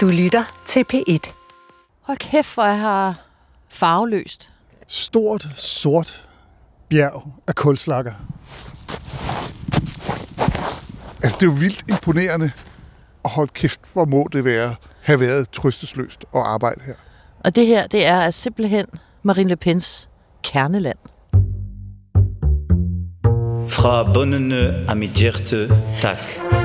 Du lytter til P1. Hold kæft, hvor jeg har farveløst. Stort, sort bjerg af kulslakker. Altså, det er jo vildt imponerende. Og hold kæft, hvor må det være, have været trøstesløst at arbejde her. Og det her, det er simpelthen Marine Le Pens kerneland. Fra bunden af mit hjerte, tak.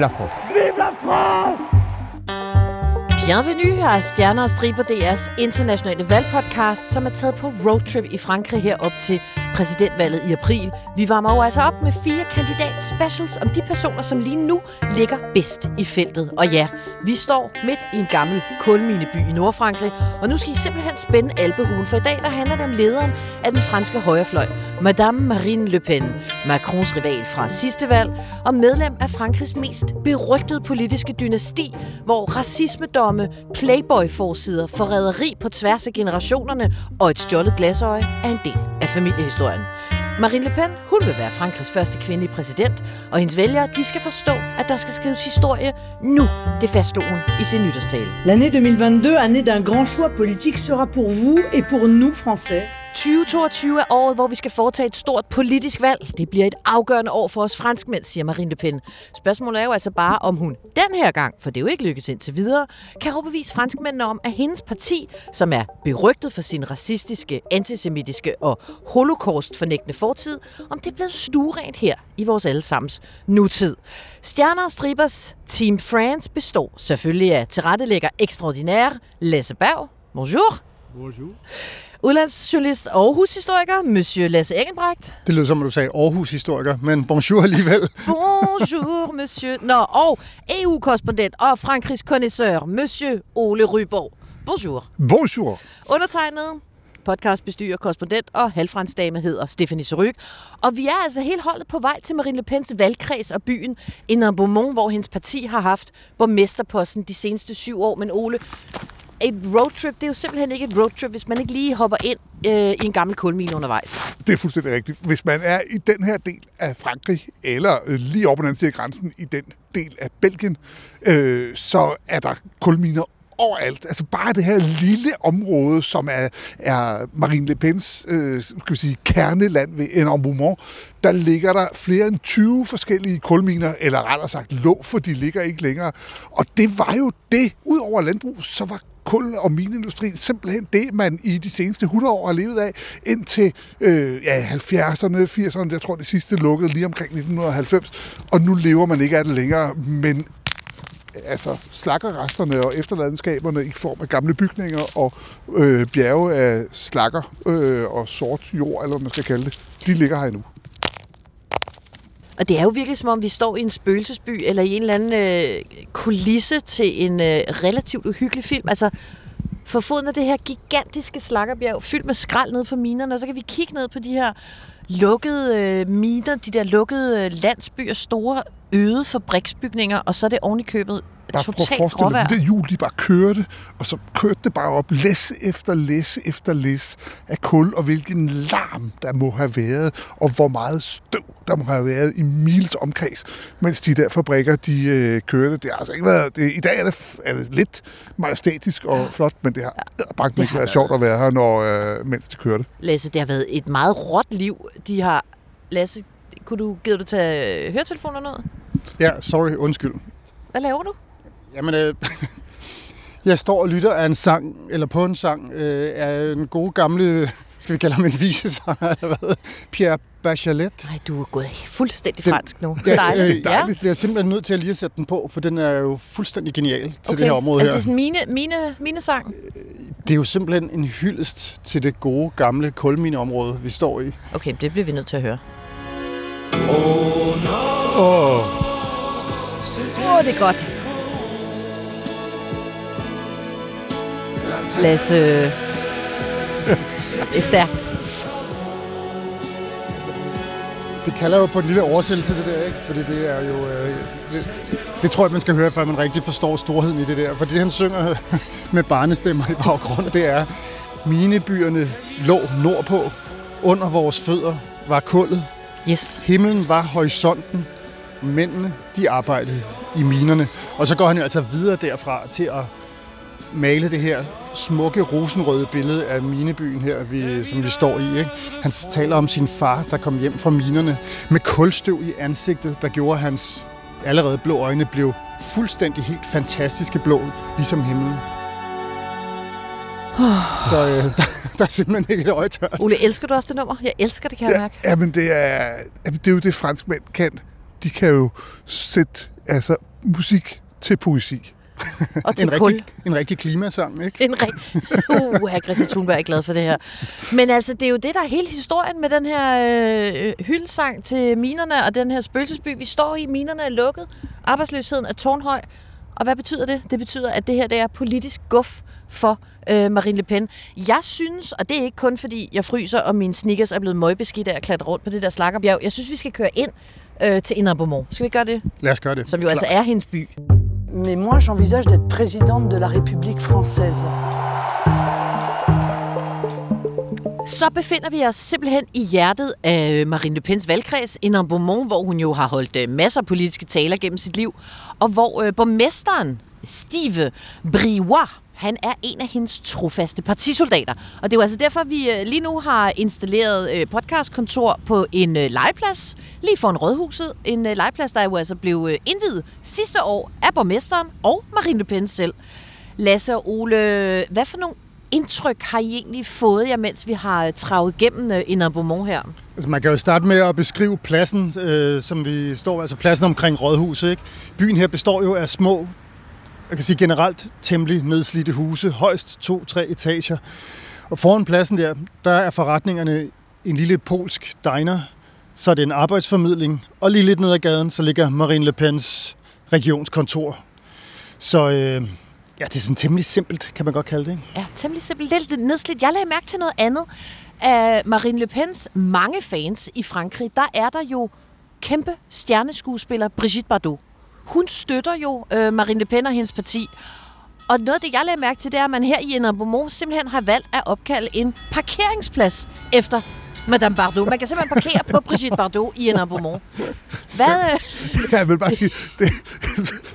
La France. Et surtout, vive la France Bienvenue her er Stjerner og Striber DR's internationale valgpodcast, som er taget på roadtrip i Frankrig herop til præsidentvalget i april. Vi varmer jo altså op med fire kandidat specials om de personer, som lige nu ligger bedst i feltet. Og ja, vi står midt i en gammel kulmineby i Nordfrankrig, og nu skal I simpelthen spænde albehulen, for i dag der handler det om lederen af den franske højrefløj, Madame Marine Le Pen, Macrons rival fra sidste valg, og medlem af Frankrigs mest berygtede politiske dynasti, hvor racismedomme, playboy-forsider, forræderi på tværs af generationerne og et stjålet glasøje er en del af familiehistorien. Marine Le Pen, hun vil være Frankrigs første kvindelige præsident, og hendes vælgere, de skal forstå, at der skal skrives historie nu. Det fastslog hun i sin nytårstale. L'année 2022, année d'un grand choix politique, sera pour vous et pour nous Français 2022 er året, hvor vi skal foretage et stort politisk valg. Det bliver et afgørende år for os franskmænd, siger Marine Le Pen. Spørgsmålet er jo altså bare, om hun den her gang, for det er jo ikke lykkedes indtil videre, kan overbevise franskmændene om, at hendes parti, som er berygtet for sin racistiske, antisemitiske og holocaust-fornægtende fortid, om det er blevet stuerent her i vores allesammens nutid. Stjerner og Stribers Team France består selvfølgelig af tilrettelægger ekstraordinær Lasse Berg. Bonjour. Bonjour. Udlandsjournalist og hushistoriker, Monsieur Lasse Engelbrecht. Det lød som, at du sagde Aarhus-historiker, men bonjour alligevel. Bonjour, monsieur. Nå, og EU-korrespondent og Frankrigs connoisseur, Monsieur Ole Ryborg. Bonjour. Bonjour. Undertegnet podcastbestyrer, korrespondent og halvfrandsdame hedder Stephanie Seryk. Og vi er altså helt holdet på vej til Marine Le Pens valgkreds og byen i Beaumont, hvor hendes parti har haft borgmesterposten de seneste syv år. Men Ole, et roadtrip, det er jo simpelthen ikke et roadtrip, hvis man ikke lige hopper ind øh, i en gammel kulmine undervejs. Det er fuldstændig rigtigt. Hvis man er i den her del af Frankrig, eller øh, lige over på den anden side af grænsen i den del af Belgien, øh, så er der kulminer overalt. Altså bare det her lille område, som er, er Marine Le Pens øh, skal vi sige, kerneland ved Enormement, der ligger der flere end 20 forskellige kulminer, eller rettere sagt lå, for de ligger ikke længere. Og det var jo det, Udover landbrug, så var kul- og minindustrien simpelthen det, man i de seneste 100 år har levet af, indtil øh, ja, 70'erne, 80'erne, jeg tror det sidste lukkede lige omkring 1990, og nu lever man ikke af det længere, men altså slakkerresterne og efterladenskaberne i form af gamle bygninger og øh, bjerge af slakker øh, og sort jord, eller hvad man skal kalde det, de ligger her endnu. Og det er jo virkelig som om, vi står i en spøgelsesby, eller i en eller anden øh, kulisse til en øh, relativt uhyggelig film. Altså, for foden af det her gigantiske slakkerbjerg, fyldt med skrald ned for minerne, og så kan vi kigge ned på de her lukkede øh, miner, de der lukkede øh, landsbyer, store øde fabriksbygninger, og så er det oven i købet Bare prøv at forestille dig, gråvejr. at de der hjul, de bare kørte, og så kørte det bare op, læs efter læs efter læs af kul, og hvilken larm der må have været, og hvor meget støv der må have været i mils omkreds, mens de der fabrikker, de øh, kørte. Det har altså ikke været... Det, I dag er det, er det lidt majestætisk og flot, men det har bare Det ikke har været sjovt at være her, når, øh, mens de kørte. Lasse, det har været et meget råt liv. De har... Lasse, kunne du, gider du tage høretelefoner noget? Ja, sorry, undskyld. Hvad laver du? Jamen, øh, jeg står og lytter af en sang, eller på en sang, øh, af en god gamle, skal vi kalde ham en visesanger, eller hvad? Pierre Bachelet. Nej, du er gået fuldstændig Den- fransk nu. Ja, Dejligt. øh, dejligt. Jeg er simpelthen nødt til at lige at sætte den på, for den er jo fuldstændig genial til Okay. det her område altså, her. det er sådan mine, mine, mine sang. Det er jo simpelthen en hyldest til det gode, gamle kulmineområde, vi står i. Okay, det bliver vi nødt til at høre. Åh, Åh, oh, det er godt. Lasse... Det er stærkt. det kalder jo på en lille oversættelse, det der, ikke? Fordi det er jo... Øh, det, det tror jeg, man skal høre, før man rigtig forstår storheden i det der. For det, han synger med barnestemmer i baggrunden, det er Minebyerne lå nordpå. Under vores fødder var kullet. Yes. Himlen var horisonten. Mændene, de arbejdede i minerne. Og så går han jo altså videre derfra til at male det her smukke rosenrøde billede af minebyen her, vi, som vi står i. Ikke? Han taler om sin far, der kom hjem fra minerne med kulstøv i ansigtet, der gjorde hans allerede blå øjne blev fuldstændig helt fantastiske blå, ligesom himlen. Så øh, der, der er simpelthen ikke et øje tørt. Ole, elsker du også det nummer? Jeg elsker det, kan jeg mærke. Ja, men det er, jamen, det er jo det, franskmænd kan. De kan jo sætte altså, musik til poesi. Og til En kul. rigtig, en rigtig klimasang, ikke? En rigtig... Uh, her Greta Thunberg er glad for det her. Men altså, det er jo det, der er hele historien med den her øh, hyldesang til minerne og den her spøgelsesby. Vi står i, minerne er lukket, arbejdsløsheden er tårnhøj. Og hvad betyder det? Det betyder, at det her det er politisk guf for øh, Marine Le Pen. Jeg synes, og det er ikke kun fordi jeg fryser, og mine sneakers er blevet møgbeskidt af at klatre rundt på det der slakkerbjerg. Jeg synes, vi skal køre ind øh, til Indre Beaumont. Skal vi gøre det? Lad os gøre det. Som jo altså er hendes by. Mais moi, j'envisage d'être présidente de la République française. Så befinder vi os simpelthen i hjertet af øh, Marine Le Pens valgkreds, i Beaumont, hvor hun jo har holdt øh, masser af politiske taler gennem sit liv, og hvor øh, borgmesteren, Steve Briois, han er en af hendes trofaste partisoldater. Og det er jo altså derfor, vi øh, lige nu har installeret øh, podcastkontor på en øh, legeplads, lige foran Rådhuset. En legeplads, der jo altså blev indvidet sidste år af borgmesteren og Marine Le Pen selv. Lasse og Ole, hvad for nogle indtryk har I egentlig fået jer, mens vi har travet gennem en abonnement her? Altså, man kan jo starte med at beskrive pladsen, øh, som vi står, altså pladsen omkring Rådhuset. Ikke? Byen her består jo af små, jeg kan sige generelt temmelig nedslidte huse, højst to-tre etager. Og foran pladsen der, der er forretningerne en lille polsk diner, så er det en arbejdsformidling, og lige lidt ned ad gaden, så ligger Marine Le Pens regionskontor. Så øh, ja, det er sådan temmelig simpelt, kan man godt kalde det. Ikke? Ja, temmelig simpelt. Lidt nedslidt. Jeg lagde mærke til noget andet. Af Marine Le Pens mange fans i Frankrig, der er der jo kæmpe stjerneskuespiller Brigitte Bardot. Hun støtter jo øh, Marine Le Pen og hendes parti. Og noget af det, jeg lagde mærke til, det er, at man her i Indre simpelthen har valgt at opkalde en parkeringsplads efter Madame Bardot. Man kan simpelthen parkere på Brigitte Bardot i Indre Beaumont. Hvad? øh, Ja, men bare, sige, det,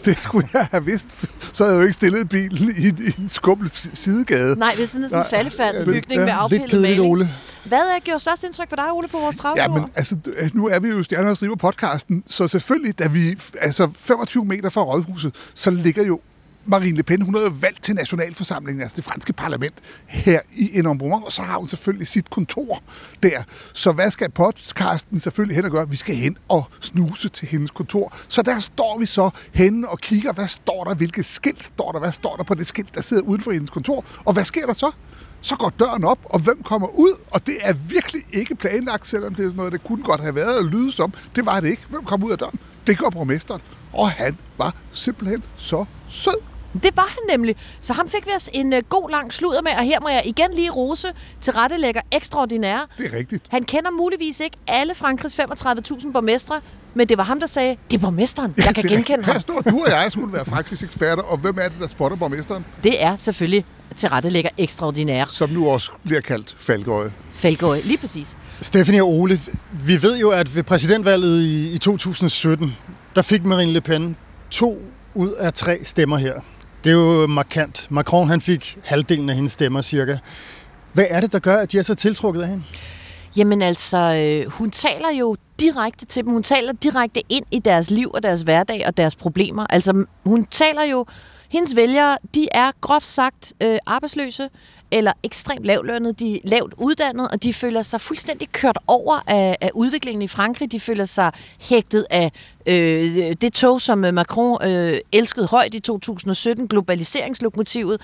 det skulle jeg have vidst. Så havde jeg jo ikke stillet bilen i, en- i en skummel sidegade. Nej, det er sådan en sådan Nej, faldefærdig bygning ja, med Lidt afpillet kedeligt, maling. Ole. Hvad er gjort størst indtryk på dig, Ole, på vores travtur? Ja, men altså, d- nu er vi jo Stjerner og Striber podcasten, så selvfølgelig, da vi altså 25 meter fra Rådhuset, så ligger jo Marine Le Pen, hun er jo valgt til nationalforsamlingen, altså det franske parlament, her i Enombrement, og så har hun selvfølgelig sit kontor der. Så hvad skal podcasten selvfølgelig hen og gøre? Vi skal hen og snuse til hendes kontor. Så der står vi så henne og kigger, hvad står der, hvilke skilt står der, hvad står der på det skilt, der sidder uden for hendes kontor, og hvad sker der så? Så går døren op, og hvem kommer ud? Og det er virkelig ikke planlagt, selvom det er sådan noget, det kunne godt have været at lyde som. Det var det ikke. Hvem kom ud af døren? Det gør borgmesteren. Og han var simpelthen så sød. Det var han nemlig. Så ham fik vi os en uh, god lang sludder med, og her må jeg igen lige rose til rettelægger ekstraordinære. Det er rigtigt. Han kender muligvis ikke alle Frankrigs 35.000 borgmestre, men det var ham, der sagde, det er borgmesteren, jeg kan det, genkende ham. Her står du og jeg skulle være Frankrigs eksperter, og hvem er det, der spotter borgmesteren? Det er selvfølgelig til rettelægger ekstraordinære. Som nu også bliver kaldt Falkøje. Falkøje, lige præcis. Stephanie og Ole, vi ved jo, at ved præsidentvalget i, i 2017, der fik Marine Le Pen to ud af tre stemmer her. Det er jo markant. Macron han fik halvdelen af hendes stemmer cirka. Hvad er det, der gør, at de er så tiltrukket af hende? Jamen altså, øh, hun taler jo direkte til dem. Hun taler direkte ind i deres liv og deres hverdag og deres problemer. Altså, hun taler jo... Hendes vælgere, de er groft sagt øh, arbejdsløse eller ekstremt lavlønnet, de er lavt uddannede, og de føler sig fuldstændig kørt over af, af udviklingen i Frankrig. De føler sig hægtet af øh, det tog, som øh, Macron øh, elskede højt i 2017, globaliseringslokomotivet.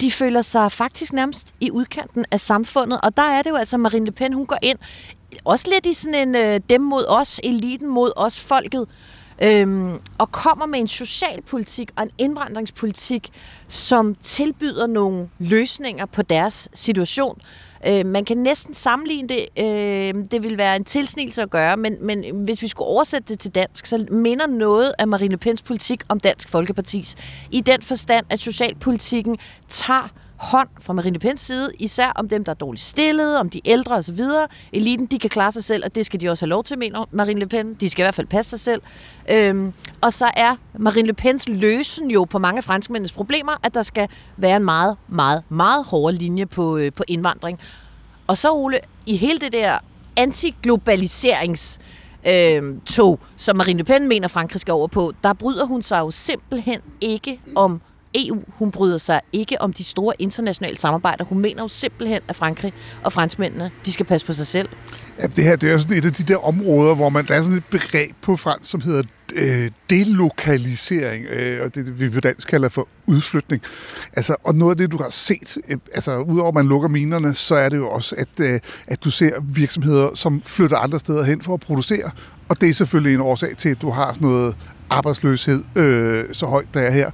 De føler sig faktisk nærmest i udkanten af samfundet, og der er det jo altså Marine Le Pen, hun går ind også lidt i sådan en øh, dem mod os, eliten mod os, folket, øhm, og kommer med en socialpolitik og en indvandringspolitik, som tilbyder nogle løsninger på deres situation. Øh, man kan næsten sammenligne det, øh, det vil være en tilsnigelse at gøre, men, men hvis vi skulle oversætte det til dansk, så minder noget af Marine Le Pens politik om Dansk Folkepartis. I den forstand, at socialpolitikken tager hånd fra Marine Le Pens side, især om dem, der er dårligt stillet, om de ældre osv. Eliten, de kan klare sig selv, og det skal de også have lov til, mener Marine Le Pen. De skal i hvert fald passe sig selv. Øhm, og så er Marine Le Pens løsen jo på mange franskmændenes problemer, at der skal være en meget, meget, meget hård linje på, øh, på indvandring. Og så, Ole, i hele det der antiglobaliserings øh, tog, som Marine Le Pen mener, Frankrig skal over på, der bryder hun sig jo simpelthen ikke om EU. Hun bryder sig ikke om de store internationale samarbejder. Hun mener jo simpelthen, at Frankrig og franskmændene, de skal passe på sig selv. Ja, det her det er sådan et af de der områder, hvor man, der er sådan et begreb på fransk, som hedder øh, delokalisering, øh, og det vi på dansk kalder for udflytning. Altså, og noget af det, du har set, øh, altså udover at man lukker minerne, så er det jo også, at, øh, at du ser virksomheder, som flytter andre steder hen for at producere, og det er selvfølgelig en årsag til, at du har sådan noget arbejdsløshed øh, så højt, der er her.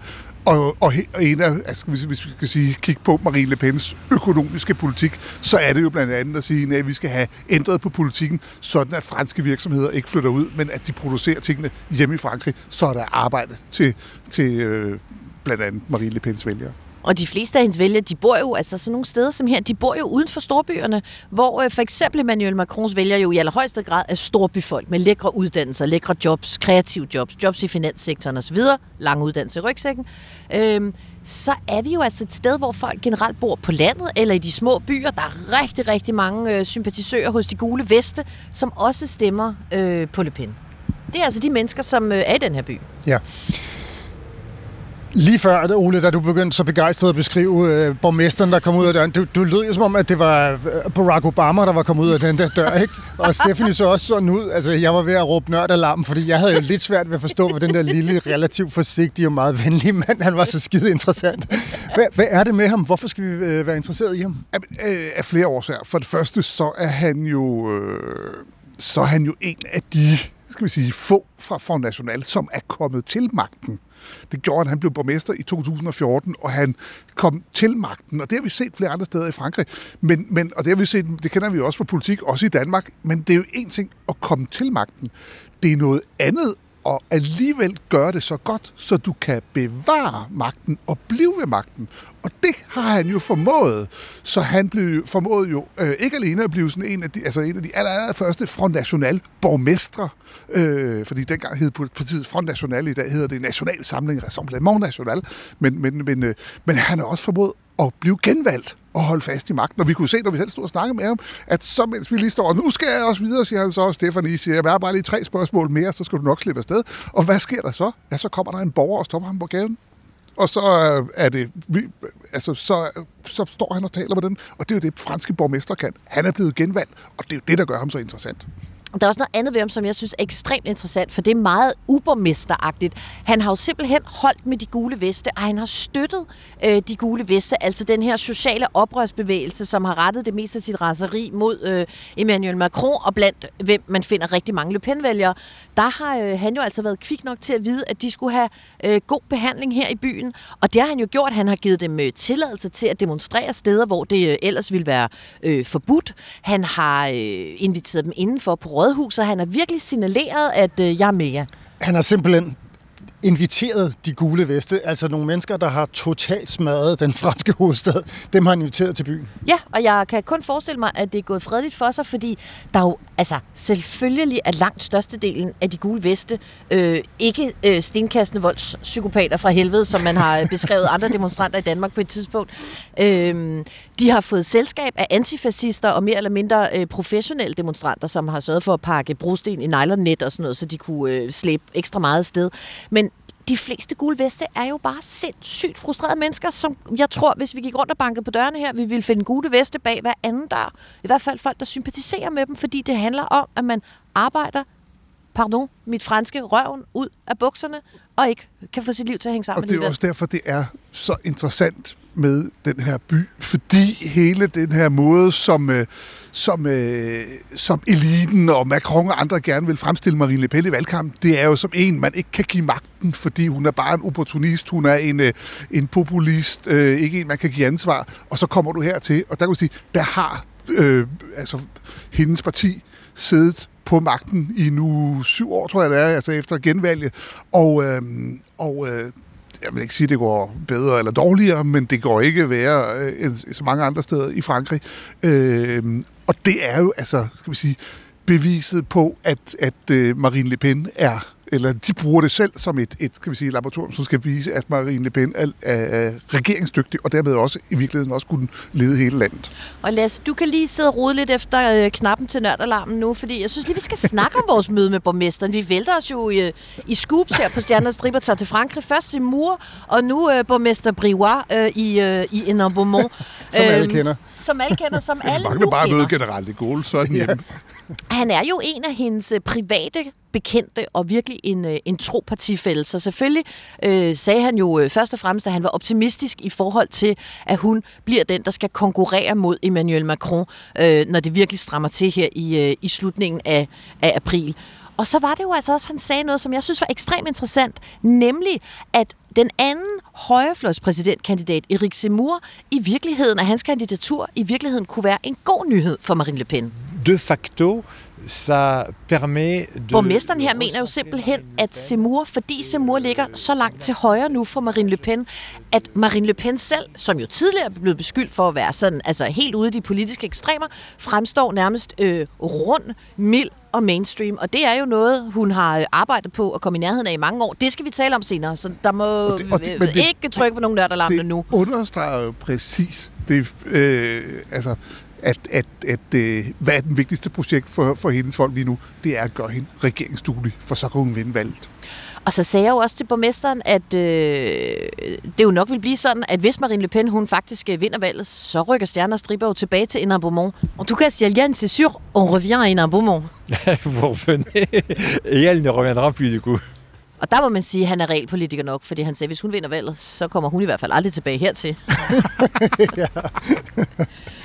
Og, og, og en af, altså, hvis, hvis vi kan sige, kigge på Marine Le Pens økonomiske politik, så er det jo blandt andet at sige, at vi skal have ændret på politikken, sådan at franske virksomheder ikke flytter ud, men at de producerer tingene hjemme i Frankrig, så er der arbejde til, til øh, blandt andet Marine Le Pens vælgere. Og de fleste af hendes vælgere, de bor jo altså sådan nogle steder som her, de bor jo uden for storbyerne, hvor øh, for eksempel Emmanuel Macrons vælger jo i allerhøjeste grad er storbyfolk med lækre uddannelser, lækre jobs, kreative jobs, jobs i finanssektoren osv., lang uddannelse i rygsækken. Øh, så er vi jo altså et sted, hvor folk generelt bor på landet eller i de små byer. Der er rigtig, rigtig mange øh, sympatisører hos de gule veste, som også stemmer øh, på Le Pen. Det er altså de mennesker, som øh, er i den her by. Ja. Lige før, Ole, da du begyndte så begejstret at beskrive øh, borgmesteren, der kom ud af døren, du, du lød jo som om, at det var øh, Barack Obama, der var kommet ud af den der dør, ikke? Og Stephanie så også sådan ud. Altså, jeg var ved at råbe nørdalarm, fordi jeg havde jo lidt svært ved at forstå, hvad den der lille, relativt forsigtige og meget venlige mand, han var så skide interessant. Hvad, hvad er det med ham? Hvorfor skal vi øh, være interesseret i ham? Af, øh, af flere årsager. For det første, så er han jo, øh, så er han jo en af de skal vi sige, få fra Front National, som er kommet til magten. Det gjorde, at han blev borgmester i 2014, og han kom til magten, og det har vi set flere andre steder i Frankrig. Men, men, og det har vi set, det kender vi også fra politik, også i Danmark, men det er jo en ting at komme til magten. Det er noget andet og alligevel gøre det så godt, så du kan bevare magten og blive ved magten. Og det har han jo formået. Så han blev formået jo øh, ikke alene at blive sådan en af de, altså en af de aller, aller første Front National borgmestre, øh, fordi dengang hed partiet Front National, i dag hedder det National Samling Rassemblement National, men, men, men, øh, men han har også formået at blive genvalgt og holde fast i magten. Og vi kunne se, når vi selv stod og snakkede med ham, at så mens vi lige står, nu skal jeg også videre, siger han så, og Stefanie siger, jeg har bare lige tre spørgsmål mere, så skal du nok slippe afsted. Og hvad sker der så? Ja, så kommer der en borger og stopper ham på gaden. Og så øh, er det, vi, altså, så, øh, så står han og taler med den, og det er jo det, franske borgmester kan. Han er blevet genvalgt, og det er jo det, der gør ham så interessant. Der er også noget andet ved ham, som jeg synes er ekstremt interessant, for det er meget ubermesteragtigt. Han har jo simpelthen holdt med de gule veste, og han har støttet øh, de gule veste, altså den her sociale oprørsbevægelse, som har rettet det meste af sit raseri mod øh, Emmanuel Macron, og blandt hvem man finder rigtig mange Le Pen-vælgere. Der har øh, han jo altså været kvik nok til at vide, at de skulle have øh, god behandling her i byen, og det har han jo gjort. Han har givet dem øh, tilladelse til at demonstrere steder, hvor det øh, ellers ville være øh, forbudt. Han har øh, inviteret dem indenfor på rådhuset. Han har virkelig signaleret, at øh, jeg er med. Han har simpelthen inviteret de gule veste, altså nogle mennesker, der har totalt smadret den franske hovedstad. Dem har han inviteret til byen. Ja, og jeg kan kun forestille mig, at det er gået fredeligt for sig, fordi der er jo, altså selvfølgelig er langt størstedelen af de gule veste øh, ikke øh, stenkastende voldspsykopater fra helvede, som man har beskrevet andre demonstranter i Danmark på et tidspunkt. Øh, de har fået selskab af antifascister og mere eller mindre øh, professionelle demonstranter, som har sørget for at pakke brosten i nylonnet og sådan noget, så de kunne øh, slæbe ekstra meget sted. Men de fleste gule veste er jo bare sindssygt frustrerede mennesker, som jeg tror, hvis vi gik rundt og bankede på dørene her, vi ville finde gule veste bag hver anden dør. I hvert fald folk, der sympatiserer med dem, fordi det handler om, at man arbejder pardon, mit franske røven ud af bukserne, og ikke kan få sit liv til at hænge sammen Og det er også derfor, det er så interessant med den her by, fordi hele den her måde, som, øh, som, øh, som eliten og Macron og andre gerne vil fremstille Marine Le Pen i valgkampen, det er jo som en, man ikke kan give magten, fordi hun er bare en opportunist, hun er en, øh, en populist, øh, ikke en, man kan give ansvar, og så kommer du hertil, og der kan du sige, der har øh, altså, hendes parti siddet på magten i nu syv år, tror jeg det er, altså efter genvalget. Og, øh, og øh, jeg vil ikke sige, at det går bedre eller dårligere, men det går ikke værre øh, end så mange andre steder i Frankrig. Øh, og det er jo, altså, skal vi sige, beviset på, at, at øh, Marine Le Pen er eller de bruger det selv som et, et skal vi sige, laboratorium, som skal vise, at Marine Le Pen er, er regeringsdygtig, og dermed også i virkeligheden også kunne lede hele landet. Og Lasse, du kan lige sidde og rode lidt efter øh, knappen til nørdalarmen nu, fordi jeg synes lige, vi skal snakke om vores møde med borgmesteren. Vi vælter os jo i, i scoops her på Stjernernes Striber, tager til Frankrig. Først Simur, og nu øh, borgmester Briouat øh, i, øh, i Enormont. som alle kender. Som alle kender, som alle Man nu bare kender. generelt i Gaulle, så er den hjemme. Han er jo en af hendes øh, private bekendte og virkelig en, øh, en tro partifælde. Så selvfølgelig øh, sagde han jo øh, først og fremmest, at han var optimistisk i forhold til, at hun bliver den, der skal konkurrere mod Emmanuel Macron, øh, når det virkelig strammer til her i, øh, i slutningen af, af april. Og så var det jo altså også, han sagde noget, som jeg synes var ekstremt interessant, nemlig at den anden højrefløjspræsidentkandidat, Erik Zemmour, i virkeligheden, at hans kandidatur, i virkeligheden kunne være en god nyhed for Marine Le Pen. de facto, ça permet de... Borgmesteren her mener jo simpelthen, at Zemmour, fordi Zemmour ligger så langt til højre nu for Marine Le Pen, at Marine Le Pen selv, som jo tidligere er blevet beskyldt for at være sådan, altså helt ude i de politiske ekstremer, fremstår nærmest øh, rund, mild og mainstream. Og det er jo noget, hun har øh, arbejdet på at komme i nærheden af i mange år. Det skal vi tale om senere, så der må Og det- og det- det- ikke trykke på nogen det nu. understreger jo præcis det, øh, altså, at, at, at øh, hvad er den vigtigste projekt for, for hendes folk lige nu? Det er at gøre hende regeringsduelig, for så kan hun vinde valget. Og så sagde jeg jo også til borgmesteren, at øh, det jo nok vil blive sådan, at hvis Marine Le Pen hun faktisk øh, vinder valget, så rykker Stjerner og Striber jo tilbage til Beaumont. En tout cas, si elle gagne, c'est sûr, on revient à Beaumont. Vous revenez, et elle ne reviendra plus du coup. Og der må man sige, at han er realpolitiker nok, fordi han sagde, at hvis hun vinder valget, så kommer hun i hvert fald aldrig tilbage hertil.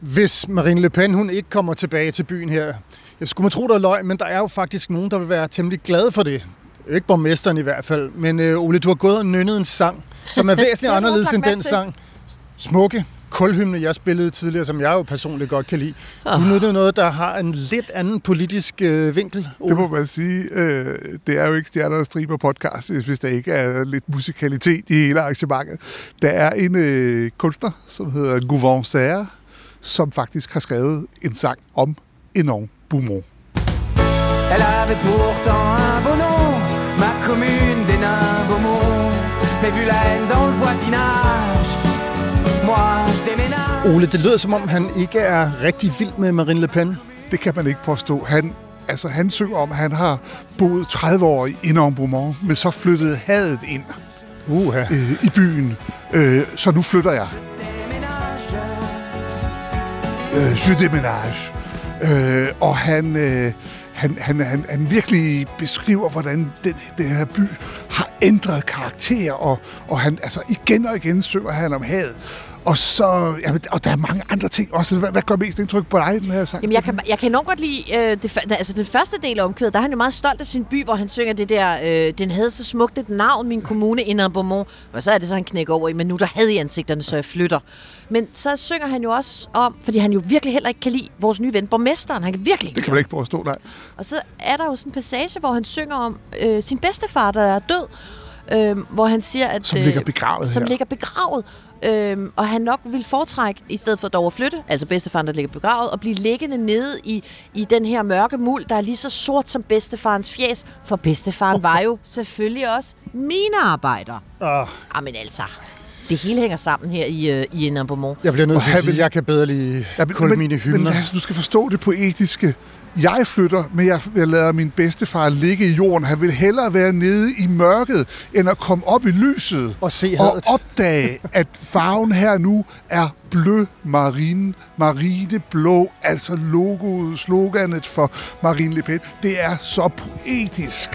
Hvis Marine Le Pen hun ikke kommer tilbage til byen her, jeg skulle man tro, der er løgn, men der er jo faktisk nogen, der vil være temmelig glade for det. Ikke borgmesteren i hvert fald, men øh, Ole, du har gået og nynnet en sang, som er væsentligt du anderledes end den sang. Smukke kulhymne, jeg spillede tidligere, som jeg jo personligt godt kan lide. Du Ah. nyttede noget, der har en lidt anden politisk øh, vinkel. Ole. Det må man sige. Øh, det er jo ikke Stjerner og Striber podcast, hvis der ikke er lidt musikalitet i hele arrangementet. Der er en øh, kunstner, som hedder Gouvin Serre, som faktisk har skrevet en sang om Enorm Beaumont. Elle avait pourtant un beau nom, ma commune des nains Beaumont. Mais vu la haine dans le voisinage, moi je déménage. Ole, det lyder som om, han ikke er rigtig vild med Marine Le Pen. Det kan man ikke påstå. Han, altså, han synger om, at han har boet 30 år i Enorm Beaumont, men så flyttede hadet ind Uha. øh, i byen. Øh, så nu flytter jeg øh, Je déménage. Øh, og han, øh, han, han, han, han virkelig beskriver, hvordan den, den her by har ændret karakter, og, og han, altså igen og igen synger han om havet. Og så, ja, og der er mange andre ting også. Hvad, hvad gør mest indtryk på dig den her sang? Jamen, jeg kan, jeg kan enormt godt lide øh, det, altså, den første del af omkvædet. Der er han jo meget stolt af sin by, hvor han synger det der, øh, den havde så smukt et navn, min kommune, Indre Beaumont. Og så er det så, han knækker over i, men nu der havde i ansigterne, så jeg flytter. Men så synger han jo også om, fordi han jo virkelig heller ikke kan lide vores nye ven, borgmesteren. Han kan virkelig ikke Det kan man ikke påstå, nej. Og så er der jo sådan en passage, hvor han synger om øh, sin bedstefar, der er død. Øh, hvor han siger, at... Som ligger begravet Som her. ligger begravet. Øh, og han nok vil foretrække, i stedet for dog at flytte, altså bedstefaren, der ligger begravet, og blive liggende nede i, i den her mørke muld, der er lige så sort som bedstefarens fjes. For bedstefaren var jo selvfølgelig også minearbejder. Ah, Jamen altså, det hele hænger sammen her i, øh, i Beaumont. jeg bliver nødt til at sige, at jeg kan bedre lide ja, men, kulmine men, hymner. Lasse, du skal forstå det poetiske. Jeg flytter, men jeg, jeg lader min bedstefar ligge i jorden. Han vil hellere være nede i mørket, end at komme op i lyset. Og se og hadet. opdage, at farven her nu er blø marine, marine blå, altså logoet, sloganet for Marine Le Pen. Det er så poetisk.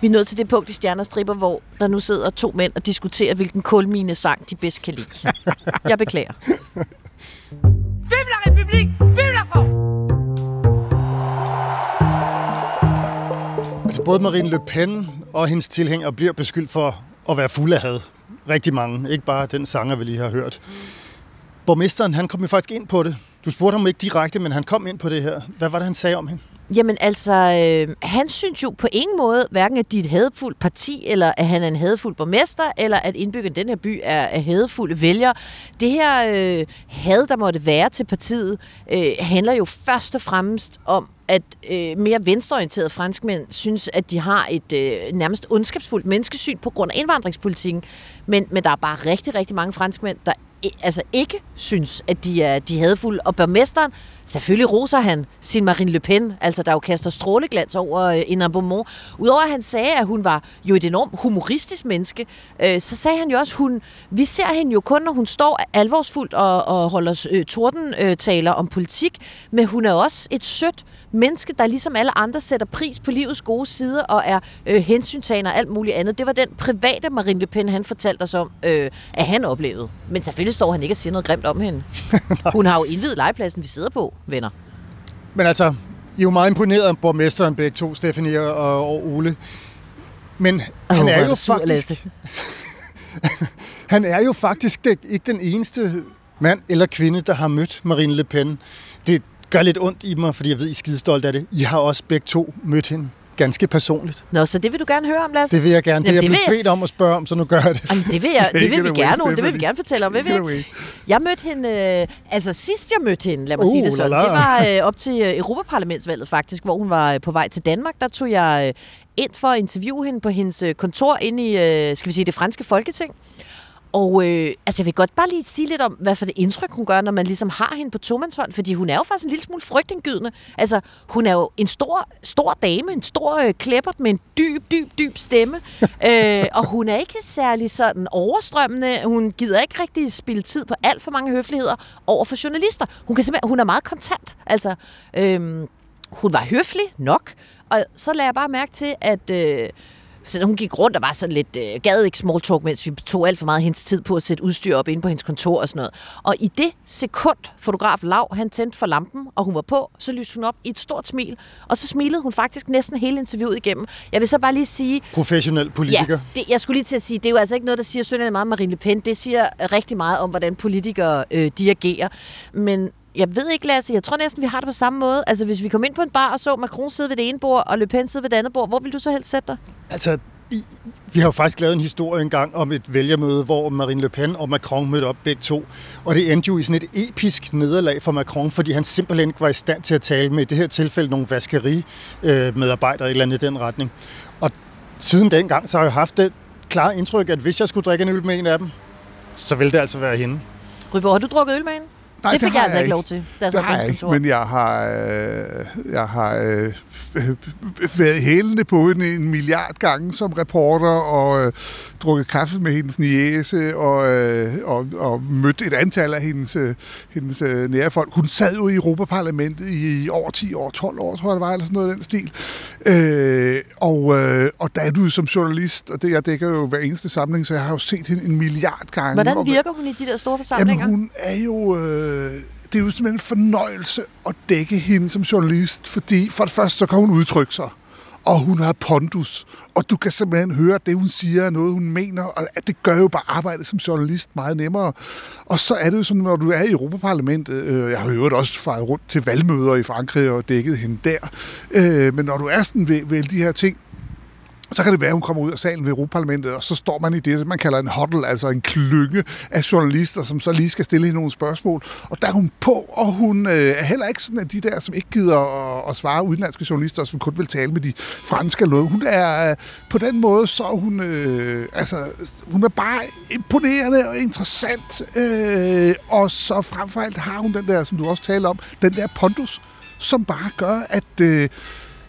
Vi er nået til det punkt i Stjernestriber, hvor der nu sidder to mænd og diskuterer, hvilken kulmine sang de bedst kan lide. Jeg beklager. Vive la République Vive la France Altså både Marine Le Pen og hendes tilhængere bliver beskyldt for at være fulde af had. Rigtig mange. Ikke bare den sanger, vi lige har hørt. Borgmesteren, han kom jo faktisk ind på det. Du spurgte ham ikke direkte, men han kom ind på det her. Hvad var det, han sagde om hende? Jamen altså, øh, han synes jo på ingen måde, hverken at de er et hadfuldt parti, eller at han er en hadefuld borgmester, eller at indbyggerne i den her by er, er hadfulde vælgere. Det her øh, had, der måtte være til partiet, øh, handler jo først og fremmest om, at øh, mere venstreorienterede franskmænd synes, at de har et øh, nærmest ondskabsfuldt menneskesyn på grund af indvandringspolitikken. Men, men der er bare rigtig, rigtig mange franskmænd, der altså ikke synes, at de er de hadfulde. Og borgmesteren, selvfølgelig roser han sin Marine Le Pen, altså der jo kaster stråleglans over øh, en abonnement. Udover at han sagde, at hun var jo et enormt humoristisk menneske, øh, så sagde han jo også, hun, vi ser hende jo kun, når hun står alvorsfuldt og, og holder øh, tordentaler øh, om politik, men hun er også et sødt menneske, der ligesom alle andre sætter pris på livets gode sider og er øh, hensyntager og alt muligt andet. Det var den private Marine Le Pen, han fortalte os om, øh, at han oplevede. Men selvfølgelig står han ikke og siger noget grimt om hende. Hun har jo indvidet legepladsen, vi sidder på, venner. Men altså, I er jo meget imponeret af borgmesteren begge to, Stefanie og, og Ole. Men Oh, han er jo sur, faktisk... Han er jo faktisk ikke den eneste mand eller kvinde, der har mødt Marine Le Pen. Det gør lidt ondt i mig, fordi jeg ved, I er skidestolt af det. I har også begge to mødt hende ganske personligt. Nå, så det vil du gerne høre om, Lasse? Det vil jeg gerne. Det er Jamen, jeg det blevet vil- bedt om at spørge om, så nu gør jeg det. Jamen, det vil, jeg, det vil vi gerne, det vil vi gerne fortælle om. Vil vi away. Jeg mødte hende, øh, altså sidst jeg mødte hende, lad mig Uh, sige det sådan, la la. det var øh, op til øh, Europaparlamentsvalget faktisk, hvor hun var øh, på vej til Danmark. Der tog jeg øh, ind for at interviewe hende på hendes øh, kontor inde i, øh, skal vi sige, det franske folketing. Og øh, altså, jeg vil godt bare lige sige lidt om, hvad for det indtryk, hun gør, når man ligesom har hende på tomandshånd, fordi hun er jo faktisk en lille smule frygtindgydende. Altså, hun er jo en stor, stor dame, en stor øh, klæbert med en dyb, dyb, dyb stemme. øh, og hun er ikke særlig sådan overstrømmende. Hun gider ikke rigtig spille tid på alt for mange høfligheder over for journalister. Hun, kan simpelthen, hun er meget kontant. Altså, øhm, hun var høflig nok, og så lagde jeg bare mærke til, at øh, så hun gik rundt og var sådan lidt, øh, gad ikke small talk, mens vi tog alt for meget hendes tid på at sætte udstyr op inde på hendes kontor og sådan noget. Og i det sekund, fotograf Lav, han tændte for lampen, og hun var på, så lyste hun op i et stort smil, og så smilede hun faktisk næsten hele interviewet igennem. Jeg vil så bare lige sige, Professionel politiker. Ja, det, jeg skulle lige til at sige, det er jo altså ikke noget, der siger synderligt meget om Marine Le Pen. Det siger rigtig meget om, hvordan politikere øh, de agerer. Men jeg ved ikke, Lasse, jeg tror næsten, vi har det på samme måde. Altså, hvis vi kom ind på en bar og så Macron sidde ved det ene bord, og Le Pen sidde ved det andet bord, hvor vil du så helst sætte dig? Altså, i, vi har jo faktisk lavet en historie engang om et vælgermøde, hvor Marine Le Pen og Macron mødte op begge to. Og det endte jo i sådan et episk nederlag for Macron, fordi han simpelthen ikke var i stand til at tale med i det her tilfælde nogle vaskeri-medarbejdere eller andet i den retning. Og siden dengang, så har jeg haft det klare indtryk, at hvis jeg skulle drikke en øl med en af dem, så ville det altså være hende. Ryborg, har du drukket øl med hende? Nej, det fik jeg har altså ikke lov til, jeg Det sad på har jeg ikke, men jeg har, øh, jeg har øh, været hælende på hende en milliard gange som reporter, og øh, drukket kaffe med hendes niese, og, øh, og, og mødt et antal af hendes, øh, hendes øh, nære folk. Hun sad jo i Europaparlamentet i over 10 år, 12 år, tror jeg det var, eller sådan noget af den stil. Øh, og, øh, og der er du som journalist, og det jeg dækker jo hver eneste samling, så jeg har jo set hende en milliard gange. Hvordan virker hun i de der store forsamlinger? Jamen, hun er jo... Øh, det er jo simpelthen en fornøjelse at dække hende som journalist, fordi for det første, så kan hun udtrykke sig, og hun har pondus, og du kan simpelthen høre, at det, hun siger, er noget, hun mener, og at det gør jo bare arbejdet som journalist meget nemmere. Og så er det jo sådan, når du er i Europaparlamentet, øh, jeg har jo også faret rundt til valgmøder i Frankrig og dækket hende der, øh, men når du er sådan ved, ved de her ting, så kan det være, at hun kommer ud af salen ved Europaparlamentet, og så står man i det, man kalder en huddle, altså en klynge af journalister, som så lige skal stille hende nogle spørgsmål. Og der er hun på, og hun øh, er heller ikke sådan af de der, som ikke gider at, at svare udenlandske journalister, som kun vil tale med de franske eller. Hun er øh, på den måde, så hun, øh, altså, hun er bare imponerende og interessant, øh, og så frem for alt har hun den der, som du også taler om, den der pondus, som bare gør, at... Øh,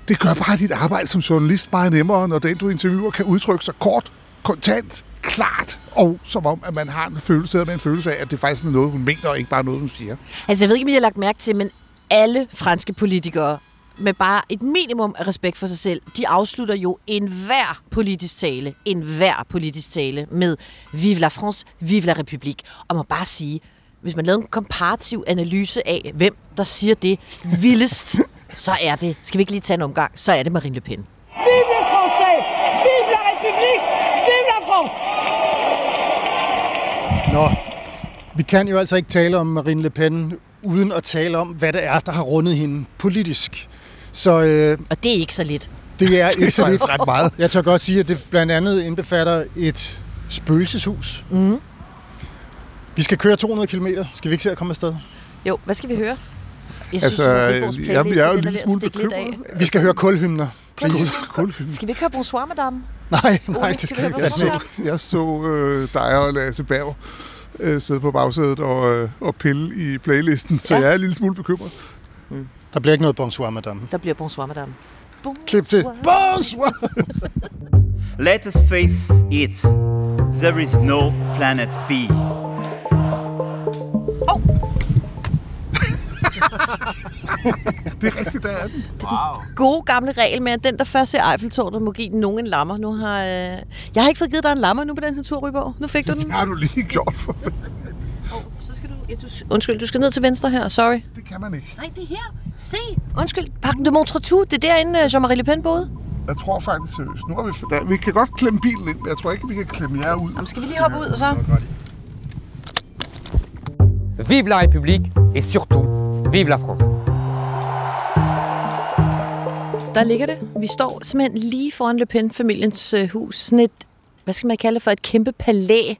det gør bare dit arbejde som journalist meget nemmere, når den, du interviewer, kan udtrykke sig kort, kontant, klart, og som om, at man har en følelse, med en følelse af, at det faktisk er noget, hun mener, og ikke bare noget, hun siger. Altså, jeg ved ikke, om I har lagt mærke til, men alle franske politikere med bare et minimum af respekt for sig selv, de afslutter jo enhver politisk tale, enhver politisk tale med Vive la France, Vive la République. Og man må bare sige, hvis man lavede en komparativ analyse af, hvem der siger det vildest, så er det, skal vi ikke lige tage en omgang, så er det Marine Le Pen. Vive les Français Vive la République Vive la France Nå, vi kan jo altså ikke tale om Marine Le Pen uden at tale om, hvad det er, der har rundet hende politisk. Så øh, Og det er ikke så lidt. det er ikke så lidt. ret meget. Jeg tør godt sige, at det blandt andet indbefatter et spøgelseshus. Mm. Vi skal køre 200 km. Skal vi ikke se at komme afsted? Jo, hvad skal vi høre? Jeg Altså, at vores jamen, jeg er jo en lille smule bekymret. Vi skal høre kulhymner. Please. Skal vi ikke høre Bonsoir, madame? Nej, nej, det skal vi høre Jeg så, ikke. jeg så øh, dig og Lasse Berg øh, sidde på bagsædet og, øh, og pille i playlisten, så Ja. jeg er en lille smule bekymret. Der bliver ikke noget bonsoir, madame. Der bliver Bonsoir, madame. Klip til. Bonsoir! Let us face it. There is no planet B. Det er rigtigt, der er den. Gode gamle regel med, at den, der først ser Eiffeltårnet, må give den nogen en lammer. Nu har, øh... Jeg har ikke fået givet dig en lammer nu på den her tur, Ryborg. Nu fik du den. Det har du lige gjort for mig. Oh, så skal du, ja, du... Undskyld, du skal ned til venstre her. Sorry. Det kan man ikke. Nej, det er her. Se. Undskyld. Parken de Montretout. Det er derinde, øh, Jean-Marie Le Pen boede. Jeg tror faktisk seriøst. Nu er vi, der, vi kan godt klemme bilen ind, men jeg tror ikke, vi kan klemme jer ud. Jamen, skal vi lige hoppe ud, og så? Vive la République et surtout, vive la France. Der ligger det. Vi står simpelthen lige foran Le Pen-familiens øh, hus. Sådan et, hvad skal man kalde det for, et kæmpe palæ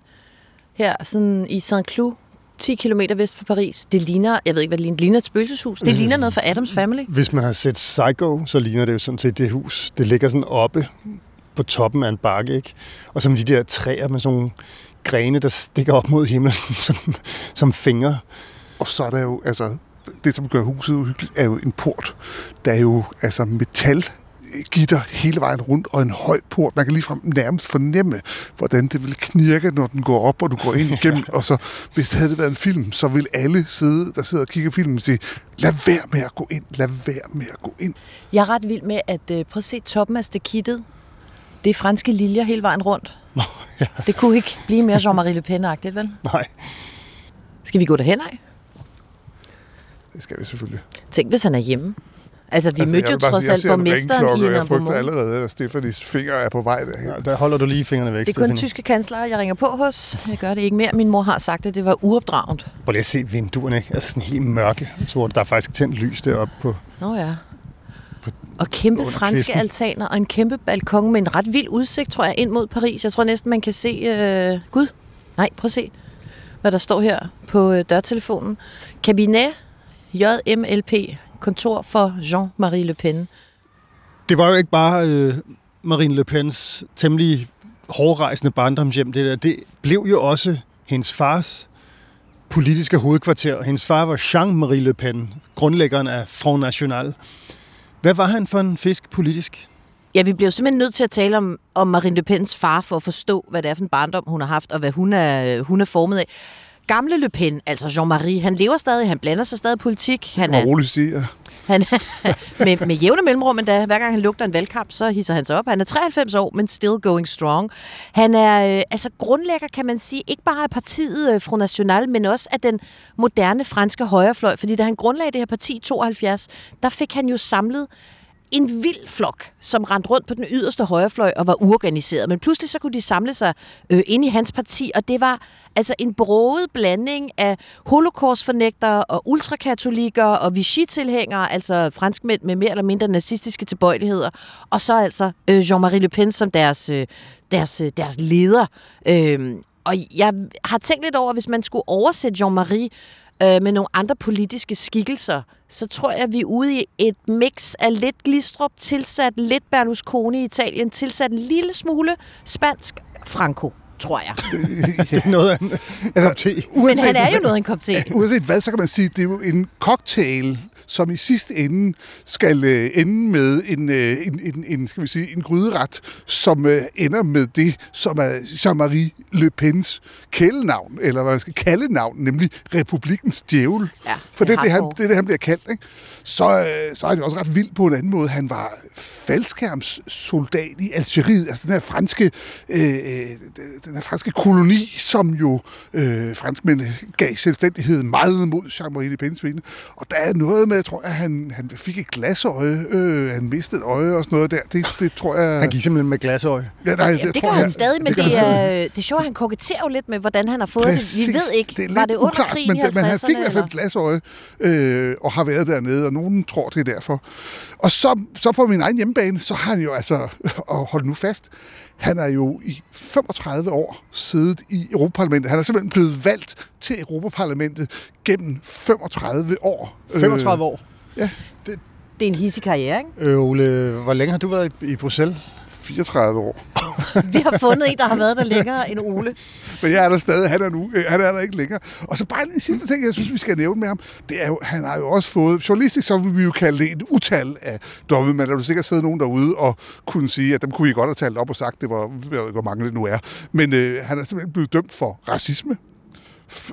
her sådan i Saint-Cloud. 10 km vest for Paris. Det ligner, jeg ved ikke, hvad det ligner, det ligner et spøgelseshus. Det ligner noget fra Adams Family. Hvis man har set Psycho, så ligner det jo sådan set det hus. Det ligger sådan oppe på toppen af en bakke, ikke? Og som de der træer med sådan nogle grene, der stikker op mod himlen som, som fingre. Og så er der jo, altså, det som gør huset uhyggeligt, er jo en port. Der er jo, altså, metal gitter hele vejen rundt, og en høj port. Man kan ligefrem nærmest fornemme, hvordan det vil knirke, når den går op, og du går ind igennem. og så, hvis det havde været en film, så vil alle sidde, der sidder og kigger filmen, sige, lad være med at gå ind, lad være med at gå ind. Jeg er ret vild med at øh, prøve at se toppen af stakittet. Det er franske liljer hele vejen rundt. Nå, ja. Det kunne ikke blive mere Jean-Marie Le Pen-agtigt, vel? Nej. Skal vi gå derhen af? Det skal vi selvfølgelig. Tænk, hvis han er hjemme. Altså, vi altså, mødte jeg jo trods jeg alt en borgmesteren i og Jeg frygter allerede, at Stefanis finger er på vej derhen. Der holder du lige fingrene væk, Det er kun den Stefanie. tyske kansler, jeg ringer på hos. Jeg gør det ikke mere. Min mor har sagt, at det var uopdragent. Prøv lige at se vinduerne, ikke? Altså sådan helt mørke. Så der er faktisk tændt lys deroppe på. Nå ja. Og kæmpe franske kvisten. altaner og en kæmpe balkon med en ret vild udsigt, tror jeg, ind mod Paris. Jeg tror næsten, man kan se... Øh... Gud, nej, prøv at se, hvad der står her på øh, dørtelefonen. Kabinet JMLP, kontor for Jean-Marie Le Pen. Det var jo ikke bare øh, Marine Le Pens temmelig hårdrejsende barndomshjem. Det, der. det blev jo også hendes fars politiske hovedkvarter. Hendes far var Jean-Marie Le Pen, grundlæggeren af Front National. Hvad var han for en fisk politisk? Ja, vi bliver jo simpelthen nødt til at tale om, om Marine Le Pens far for at forstå, hvad det er for en barndom, hun har haft, og hvad hun er, hun er formet af. Gamle Le Pen, altså Jean-Marie, han lever stadig, han blander sig stadig i politik. Han er, roligt siger, han, med, med jævne mellemrum endda. Hver gang han lugter en valgkamp, så hisser han sig op. Han er 93 år, men still going strong. Han er øh, altså grundlægger, kan man sige, ikke bare af partiet øh, Front National, men også af den moderne franske højrefløj. Fordi da han grundlagde det her parti i 72, der fik han jo samlet en vild flok, som rendte rundt på den yderste højrefløj og var uorganiseret. Men pludselig så kunne de samle sig øh, ind i hans parti, og det var altså en broget blanding af holocaustfornægtere og ultrakatolikker og Vichy-tilhængere, altså franskmænd med mere eller mindre nazistiske tilbøjeligheder, og så altså øh, Jean-Marie Le Pen som deres, øh, deres, øh, deres leder. Øh, og jeg har tænkt lidt over, hvis man skulle oversætte Jean-Marie øh, med nogle andre politiske skikkelser, så tror jeg, at vi er ude i et mix af lidt Glistrup, tilsat lidt Berlusconi i Italien, tilsat en lille smule spansk Franco, tror jeg. Det er noget af en Altså, kop te. Men han er jo noget af en kop te. Uanset hvad, så kan man sige, at det er jo en cocktail, som i sidste ende skal øh, ende med en, øh, en, en, en, skal vi sige, en gryderet, som øh, ender med det, som er Jean-Marie Le Pens kælenavn, eller hvad man skal kalde navn, nemlig Republikens Djævel. Ja, For det er det, han, det er det, han bliver kaldt. Ikke? Så, øh, så er det også ret vildt på en anden måde. Han var faldskærmssoldat i Algeriet, altså den her franske, øh, øh, den her franske koloni, som jo øh, franskmændene gav selvstændighed meget mod Jean-Marie Le Pen's vinde. Og der er noget med, jeg tror, at han, han fik et glasøje, øh, han mistede et øje og sådan noget der. Det, det tror jeg... Han gik simpelthen med glasøje. Ja, nej, Jamen, det tror gør jeg- han stadig, men det, han er, det er sjovt, at han koketterer jo lidt med, hvordan han har fået Præcis. det. Vi ved ikke, det er var det under uklart, krigen men, i det- men han 50'erne? fik i hvert fald et glasøje øh, og har været dernede, og nogen tror, det er derfor. Og så, så på min egen hjemmebane, så har han jo altså, og hold nu fast, han er jo i 35 år siddet i Europaparlamentet. Han er simpelthen blevet valgt til Europaparlamentet gennem 35 år. 35 år. Ja. Det er en hissig karriere, ikke? Øh, Ole, hvor længe har du været i, i Bruxelles? 34 år. Vi har fundet en, der har været der længere end Ole. Men jeg er der stadig, han er, nu, han er der ikke længere. Og så bare en sidste ting, jeg synes, vi skal nævne med ham, det er jo, han har jo også fået, journalistisk så vil vi jo kalde det et utal af domme, men der vil sikkert sidde nogen derude og kunne sige, at dem kunne I godt have talt op og sagt, det var, jeg ved ikke, hvor mange det nu er. Men øh, han er simpelthen blevet dømt for racisme,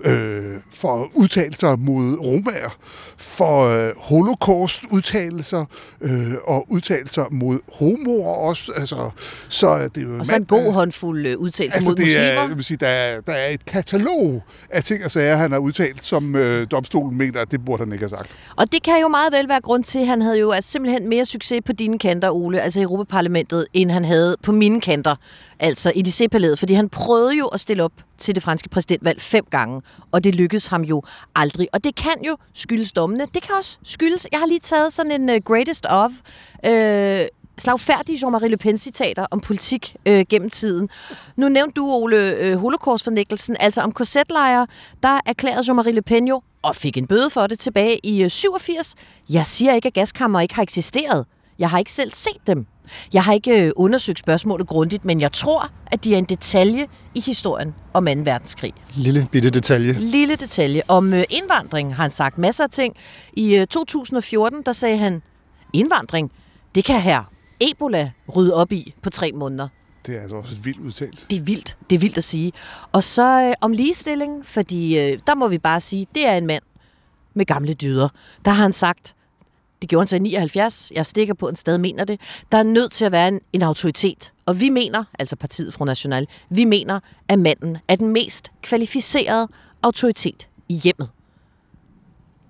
øh, for udtalelser mod romager, for øh, holocaust-udtalelser øh, og udtalelser mod homoer også. Altså, så er det jo Og så en god håndfuld øh, udtalelse Altså, mod det er, muslimer. jeg vil sige, der, er, der er et katalog af ting og sager, han har udtalt, som øh, domstolen mener, at det burde han ikke have sagt. Og det kan jo meget vel være grund til, at han havde jo altså simpelthen mere succes på dine kanter, Ole, altså i Europaparlamentet, end han havde på mine kanter, altså i det palæet fordi han prøvede jo at stille op til det franske præsidentvalg fem gange, og det lykkedes ham jo aldrig. Og det kan jo skyldes dommene. Det kan også skyldes, jeg har lige taget sådan en uh, greatest of, øh, slagfærdige Jean-Marie Le Pen-citater om politik øh, gennem tiden. Nu nævnte du, Ole, øh, holocaust-fornægtelsen. Altså om korsetlejre, der erklærede Jean-Marie Le Pen jo, og fik en bøde for det tilbage i øh, 87. Jeg siger ikke, at gaskammer ikke har eksisteret. Jeg har ikke selv set dem. Jeg har ikke øh, undersøgt spørgsmålet grundigt, men jeg tror, at de er en detalje i historien om 2. verdenskrig. Lille bitte detalje. Lille detalje. Om øh, indvandring har han sagt masser af ting. I øh, 2014, der sagde han, indvandring, det kan her Ebola rydde op i på tre måneder. Det er altså også et vildt udtalt. Det er vildt. Det er vildt at sige. Og så øh, om ligestilling, fordi øh, der må vi bare sige, det er en mand med gamle dyder. Der har han sagt, det gjorde han så i 79, jeg stikker på, at han stadig mener det, der er nødt til at være en, en autoritet. Og vi mener, altså partiet Front National, vi mener, at manden er den mest kvalificerede autoritet i hjemmet.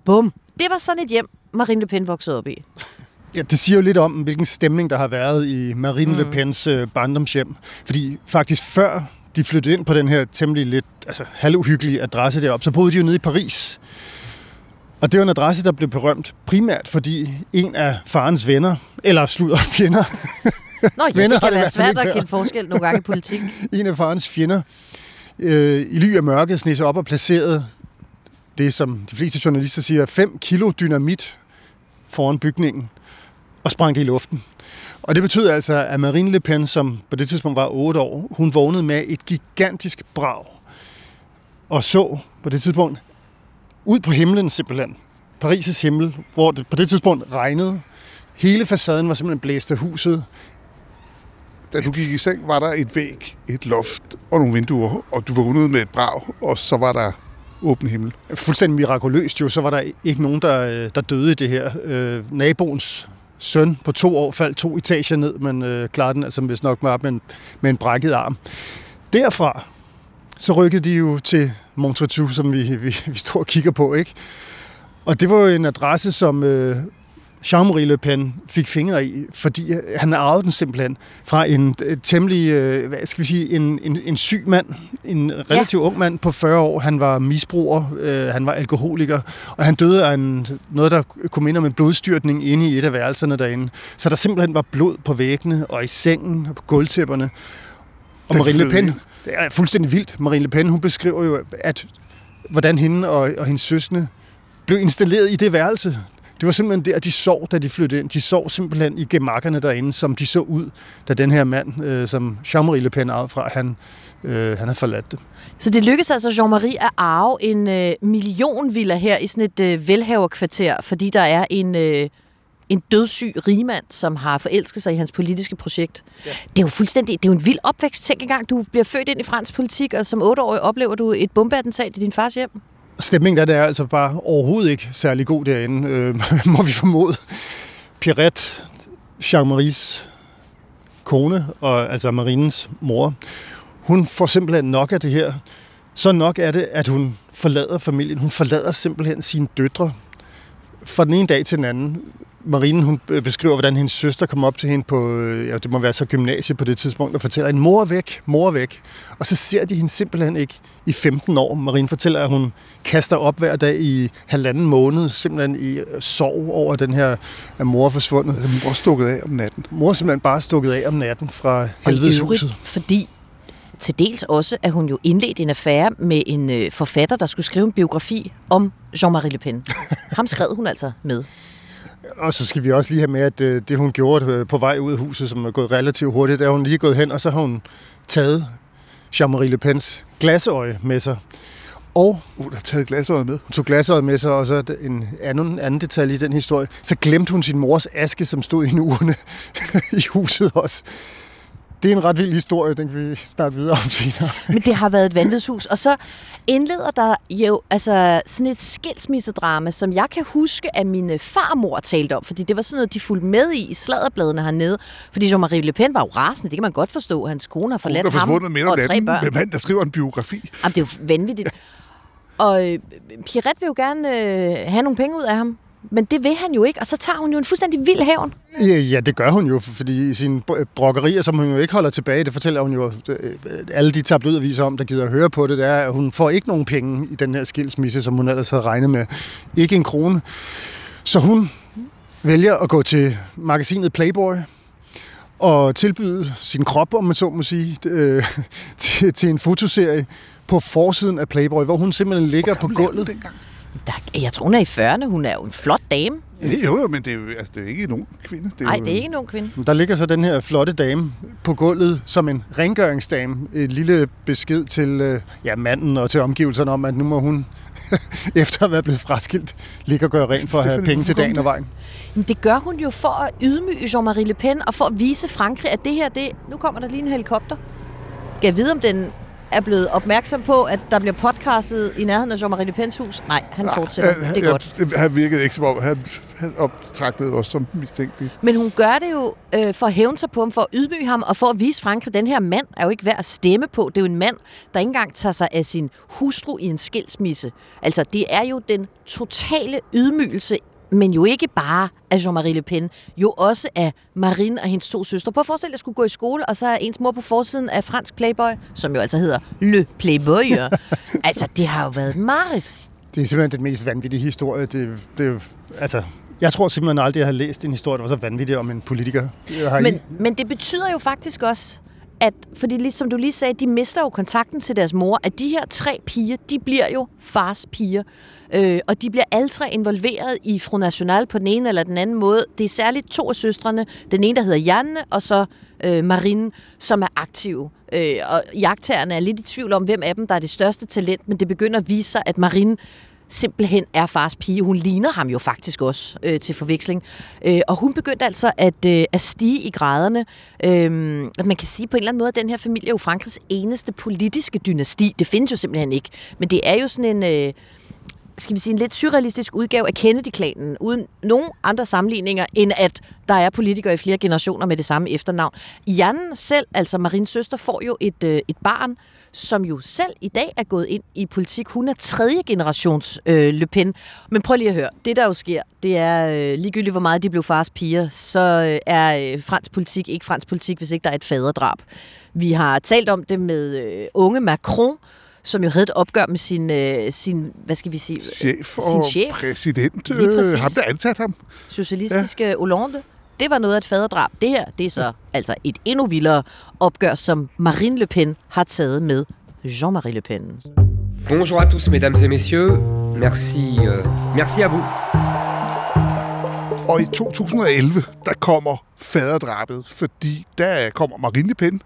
Bum. Det var sådan et hjem, Marine Le Pen voksede op i. Ja, det siger jo lidt om, hvilken stemning der har været i Marine mm. Le Pens øh, barndomshjem. Fordi faktisk før de flyttede ind på den her temmelig lidt altså, halvuhyggelige adresse deroppe, så boede de jo nede i Paris. Og det var en adresse, der blev berømt primært, fordi en af farens venner, eller sludder fjender, Nå ja, Venner det kan det være svært at kende forskel nogle gange i politik. en af farens fjender, øh, i ly af mørket sned sig op og placerede det, som de fleste journalister siger, 5 kilo dynamit foran bygningen og sprang det i luften. Og det betød altså, at Marine Le Pen, som på det tidspunkt var 8 år, hun vågnede med et gigantisk brag og så på det tidspunkt ud på himlen simpelthen. Paris' himmel, hvor det på det tidspunkt regnede. Hele facaden var simpelthen blæst af huset. Da du gik i seng, var der et væg, et loft og nogle vinduer, og du vågnede med et brag, og så var der åben himmel. fuldstændig mirakuløst jo, så var der ikke nogen, der, øh, der døde i det her. Øh, naboens søn på to år faldt to etager ned, men øh, klarede den altså vist nok med, med, en, med en brækket arm. Derfra så rykkede de jo til Montretout, som vi, vi, vi står og kigger på, ikke? Og det var jo en adresse, som øh, Jean-Marie Le Pen fik fingre i, fordi han arvede den simpelthen fra en øh, temmelig, øh, hvad skal vi sige, en, en, en syg mand, en relativt ja. ung mand på 40 år. Han var misbruger, øh, han var alkoholiker, og han døde af en, noget, der kunne minde om en blodstyrtning inde i et af værelserne derinde. Så der simpelthen var blod på væggene og i sengen og på gulvtæpperne. Og Den Marine Le Pen, ind det er fuldstændig vildt. Marine Le Pen, hun beskriver jo, at hvordan hende og, og hendes søskende blev installeret i det værelse. Det var simpelthen der, de sov, da de flyttede ind. De sov simpelthen i gemakkerne derinde, som de så ud, da den her mand, øh, som Jean-Marie Le Pen arvede fra, han, øh, han havde forladt det. Så det lykkedes altså Jean-Marie at arve en øh, millionvilla her i sådan et øh, velhaverkvarter, fordi der er en, øh, en dødssyg rigmand, som har forelsket sig i hans politiske projekt. Ja. Det er jo fuldstændig, det er jo en vild opvækst. Tænk engang, du bliver født ind i fransk politik, og som otteårig oplever du et bombeattentat i din fars hjem. Stemningen der, det er altså bare overhovedet ikke særlig god derinde, øh, må vi formode. Pierrette, Jean-Maries kone, og altså Marines mor, hun får simpelthen nok af det her. Så nok er det, at hun forlader familien. Hun forlader simpelthen sine døtre. Fra den ene dag til den anden. Marine hun beskriver, hvordan hendes søster kom op til hende på, øh, ja, det må være så gymnasiet på det tidspunkt, og fortæller en mor er væk, mor er væk. Og så ser de hende simpelthen ikke i 15 år. Marine fortæller, at hun kaster op hver dag i halvanden måned, simpelthen i sorg over den her, at mor er forsvundet. Altså, mor er stukket af om natten. Mor er simpelthen bare stukket af om natten fra helvedeshuset. Fordi til dels også, at hun jo indledte en affære med en øh, forfatter, der skulle skrive en biografi om Jean-Marie Le Pen. Ham skrev hun altså med. Og så skal vi også lige have med, at øh, det hun gjorde øh, på vej ud af huset, som er gået relativt hurtigt, er hun lige gået hen, og så har hun taget Jean-Marie Le Pens glasøje med sig. Og hun har taget glasøjet med. Hun tog glasøjet med sig, og så en anden, anden detalje i den historie. Så glemte hun sin mors aske, som stod i en urne i huset også det er en ret vild historie, den kan vi starte videre om senere. Men det har været et vanvidshus. Og så indleder der jo altså sådan et skilsmissedrama, som jeg kan huske, at min farmor talte om, fordi det var sådan noget, de fulgte med i i sladderbladene hernede. Fordi Jean-Marie Le Pen var jo rasende, det kan man godt forstå. Hans kone har forladt ham og tre børn. Med mand, der skriver en biografi. Jamen, det er jo vanvittigt. Og øh, Pierrette vil jo gerne øh, have nogle penge ud af ham. Men det vil han jo ikke, og så tager hun jo en fuldstændig vild hævn. Ja, ja, det gør hun jo, fordi i sine brokkerier, som hun jo ikke holder tilbage, det fortæller hun jo øh, alle de tabloidaviser om, der gider at høre på det, det er, at hun får ikke nogen penge i den her skilsmisse, som hun ellers havde regnet med. Ikke en krone. Så hun vælger at gå til magasinet Playboy, og tilbyde sin krop, om man så må sige, øh, til, til en fotoserie på forsiden af Playboy, hvor hun simpelthen ligger på gulvet. Dengang? Der, jeg tror, hun er i 40'erne. Hun er jo en flot dame. Ja, jo, jo, men det er jo, altså, det er jo ikke nogen kvinde. Nej, det er ikke nogen kvinde. Der ligger så den her flotte dame på gulvet som en rengøringsdame. Et lille besked til øh, ja, manden og til omgivelserne om, at nu må hun, efter at være blevet fraskilt, ligge og gøre rent for at have penge til dagen og vejen. Men det gør hun jo for at ydmyge Jean-Marie Le Pen og for at vise Frankrig, at det her, det, nu kommer der lige en helikopter. Kan jeg vide, om den er blevet opmærksom på, at der bliver podcastet i nærheden af Jean-Marie Le Pens hus? Nej, han fortsætter. Ja, det er ja, godt. Han virkede ikke som om, han, han optragtede os som mistænkelig. Men hun gør det jo øh, for at hævne sig på ham, for at ydmyge ham, og for at vise Frankrig, at den her mand er jo ikke værd at stemme på. Det er jo en mand, der ikke engang tager sig af sin hustru i en skilsmisse. Altså, det er jo den totale ydmygelse men jo ikke bare af Jean-Marie Le Pen, jo også af Marine og hendes to søstre. På at forestille, at jeg skulle gå i skole, og så er ens mor på forsiden af fransk Playboy, som jo altså hedder Le Playboy. altså, det har jo været meget. Det er simpelthen den mest vanvittige historie. Det, det, altså, jeg tror simpelthen aldrig, jeg har læst en historie, der var så vanvittig om en politiker. Men, men det betyder jo faktisk også, at, fordi ligesom du lige sagde, de mister jo kontakten til deres mor, at de her tre piger, de bliver jo fars piger. Øh, og de bliver alle tre involveret i Front National på den ene eller den anden måde. Det er særligt to af søstrene, den ene, der hedder Janne, og så øh, Marine, som er aktive. Øh, og jagttagerne er lidt i tvivl om, hvem af dem, der er det største talent, men det begynder at vise sig, at Marine simpelthen er fars pige. Hun ligner ham jo faktisk også øh, til forveksling. Øh, og hun begyndte altså at, øh, at stige i graderne. Øh, man kan sige på en eller anden måde, at den her familie er jo Frankrigs eneste politiske dynasti. Det findes jo simpelthen ikke. Men det er jo sådan en... Øh, skal vi sige, en lidt surrealistisk udgave af Kennedy-klanen, uden nogen andre sammenligninger, end at der er politikere i flere generationer med det samme efternavn. Jan selv, altså Marins søster, får jo et, øh, et barn, som jo selv i dag er gået ind i politik. Hun er tredje generations øh, Le Pen. Men prøv lige at høre, det der jo sker, det er øh, ligegyldigt, hvor meget de blev fars piger, så øh, er øh, fransk politik ikke fransk politik, hvis ikke der er et faderdrab. Vi har talt om det med øh, unge Macron, som jo havde et opgør med sin, øh, sin hvad skal vi sige, chef og sin chef. præsident. Øh, ham, der ansat ham. Socialistiske ja. Hollande. Det var noget af et faderdrab. Det her, det er så ja. altså et endnu vildere opgør, som Marine Le Pen har taget med Jean-Marie Le Pen. Bonjour à tous, mesdames et messieurs. Merci, euh, merci à vous. Og i 2011, der kommer faderdrabet, fordi der kommer Marine Le Pen,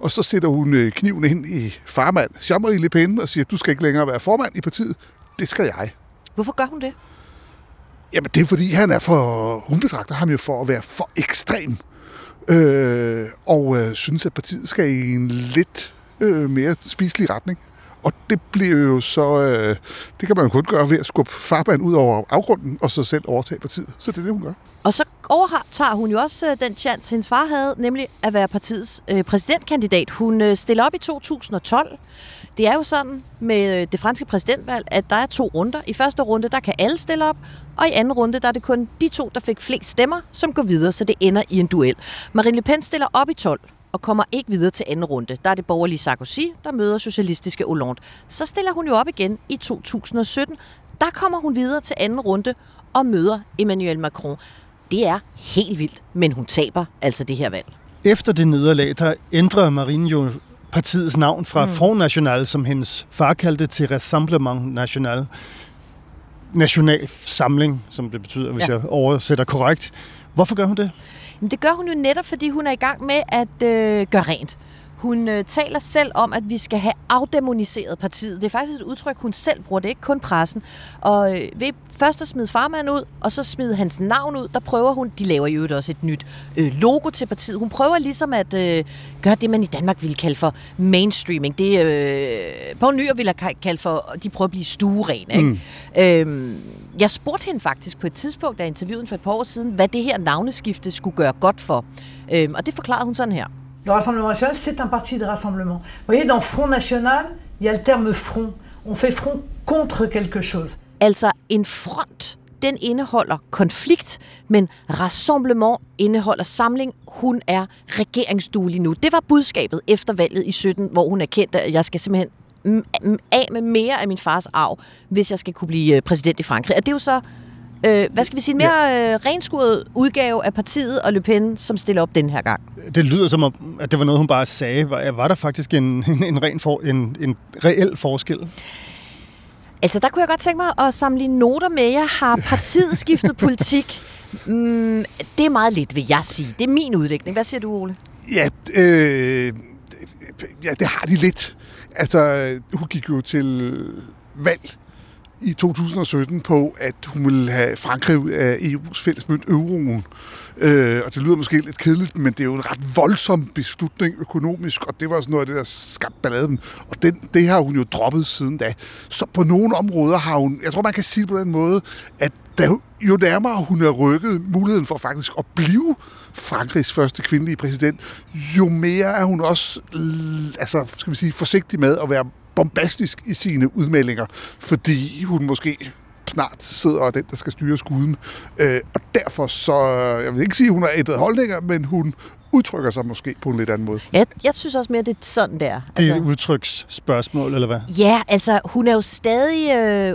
og så sætter hun øh, kniven ind i farmand Jean-Marie Le Pen og siger, du skal ikke længere være formand i partiet, det skal jeg. Hvorfor gør hun det? Jamen, det er fordi, han er for, hun betragter ham jo for at være for ekstrem, øh, og øh, synes, at partiet skal i en lidt øh, mere spiselig retning. Og det bliver jo så, øh, det kan man jo kun gøre ved at skubbe farbanen ud over afgrunden, og så selv overtage partiet. Så det er det, hun gør. Og så overtager hun jo også øh, den chance, hendes far havde, nemlig at være partiets øh, præsidentkandidat. Hun øh, stiller op i 2012. Det er jo sådan med øh, det franske præsidentvalg, at der er to runder. I første runde, der kan alle stille op, og i anden runde, der er det kun de to, der fik flest stemmer, som går videre, så det ender i en duel. Marine Le Pen stiller op i 12 og kommer ikke videre til anden runde. Der er det borgerlige Sarkozy, der møder socialistiske Hollande. Så stiller hun jo op igen i 2017. Der kommer hun videre til anden runde og møder Emmanuel Macron. Det er helt vildt, men hun taber altså det her valg. Efter det nederlag, der ændrer Marine jo partiets navn fra mm. Front National, som hendes far kaldte, til Rassemblement National. National samling, som det betyder, hvis ja. jeg oversætter korrekt. Hvorfor gør hun det? Men det gør hun jo netop, fordi hun er i gang med at øh, gøre rent. Hun øh, taler selv om, at vi skal have afdemoniseret partiet. Det er faktisk et udtryk, hun selv bruger. Det er ikke kun pressen. Og øh, ved først at smide farmand ud, og så smide hans navn ud, der prøver hun, de laver jo også et nyt øh, logo til partiet. Hun prøver ligesom at øh, gøre det, man i Danmark ville kalde for mainstreaming. Det øh, Poul Nyr ville have kaldt for, de prøver at blive stueren. Ikke? Mm. Øh, jeg spurgte hende faktisk på et tidspunkt, interviewede hende for et par år siden, hvad det her navneskifte skulle gøre godt for. Øh, og det forklarede hun sådan her. Le Rassemblement National, c'est un parti de rassemblement. Vous voyez, dans Front National, il y a le terme front. On fait front contre quelque chose. Altså en front, den indeholder konflikt, men rassemblement indeholder samling. Hun er regeringsduelig nu. Det var budskabet efter valget i 17, hvor hun erkendte, at jeg skal simpelthen af med mere af min fars arv, hvis jeg skal kunne blive øh, præsident i Frankrig. Og det er jo så øh, hvad skal vi sige, en mere øh, renskuret udgave af partiet og Le Pen, som stiller op den her gang. Det lyder som om, at det var noget, hun bare sagde. Var, var der faktisk en, en, en, ren for, en, en reel forskel? Altså, der kunne jeg godt tænke mig at samle noter med jer. Har partiet skiftet politik? Mm, det er meget lidt, vil jeg sige. Det er min udlægning. Hvad siger du, Ole? Ja, øh, ja, det har de lidt. Altså, hun gik jo til valg i 2017 på, at hun ville have Frankrig ud af EU's fællesmønt euroen. Øh, og det lyder måske lidt kedeligt, men det er jo en ret voldsom beslutning økonomisk, og det var sådan noget af det, der skabte balladen. Og den, det har hun jo droppet siden da. Så på nogle områder har hun, jeg tror man kan sige på den måde, at da, jo nærmere hun er rykket muligheden for faktisk at blive Frankrigs første kvindelige præsident, jo mere er hun også altså, skal vi sige, forsigtig med at være bombastisk i sine udmeldinger, fordi hun måske snart sidder og den, der skal styre skuden. Øh, og derfor så, jeg vil ikke sige, at hun har ændret holdninger, men hun udtrykker sig måske på en lidt anden måde. Jeg, jeg synes også mere, det er sådan der. Altså, det er et altså- udtryksspørgsmål, eller hvad? Ja, altså hun er jo stadig øh,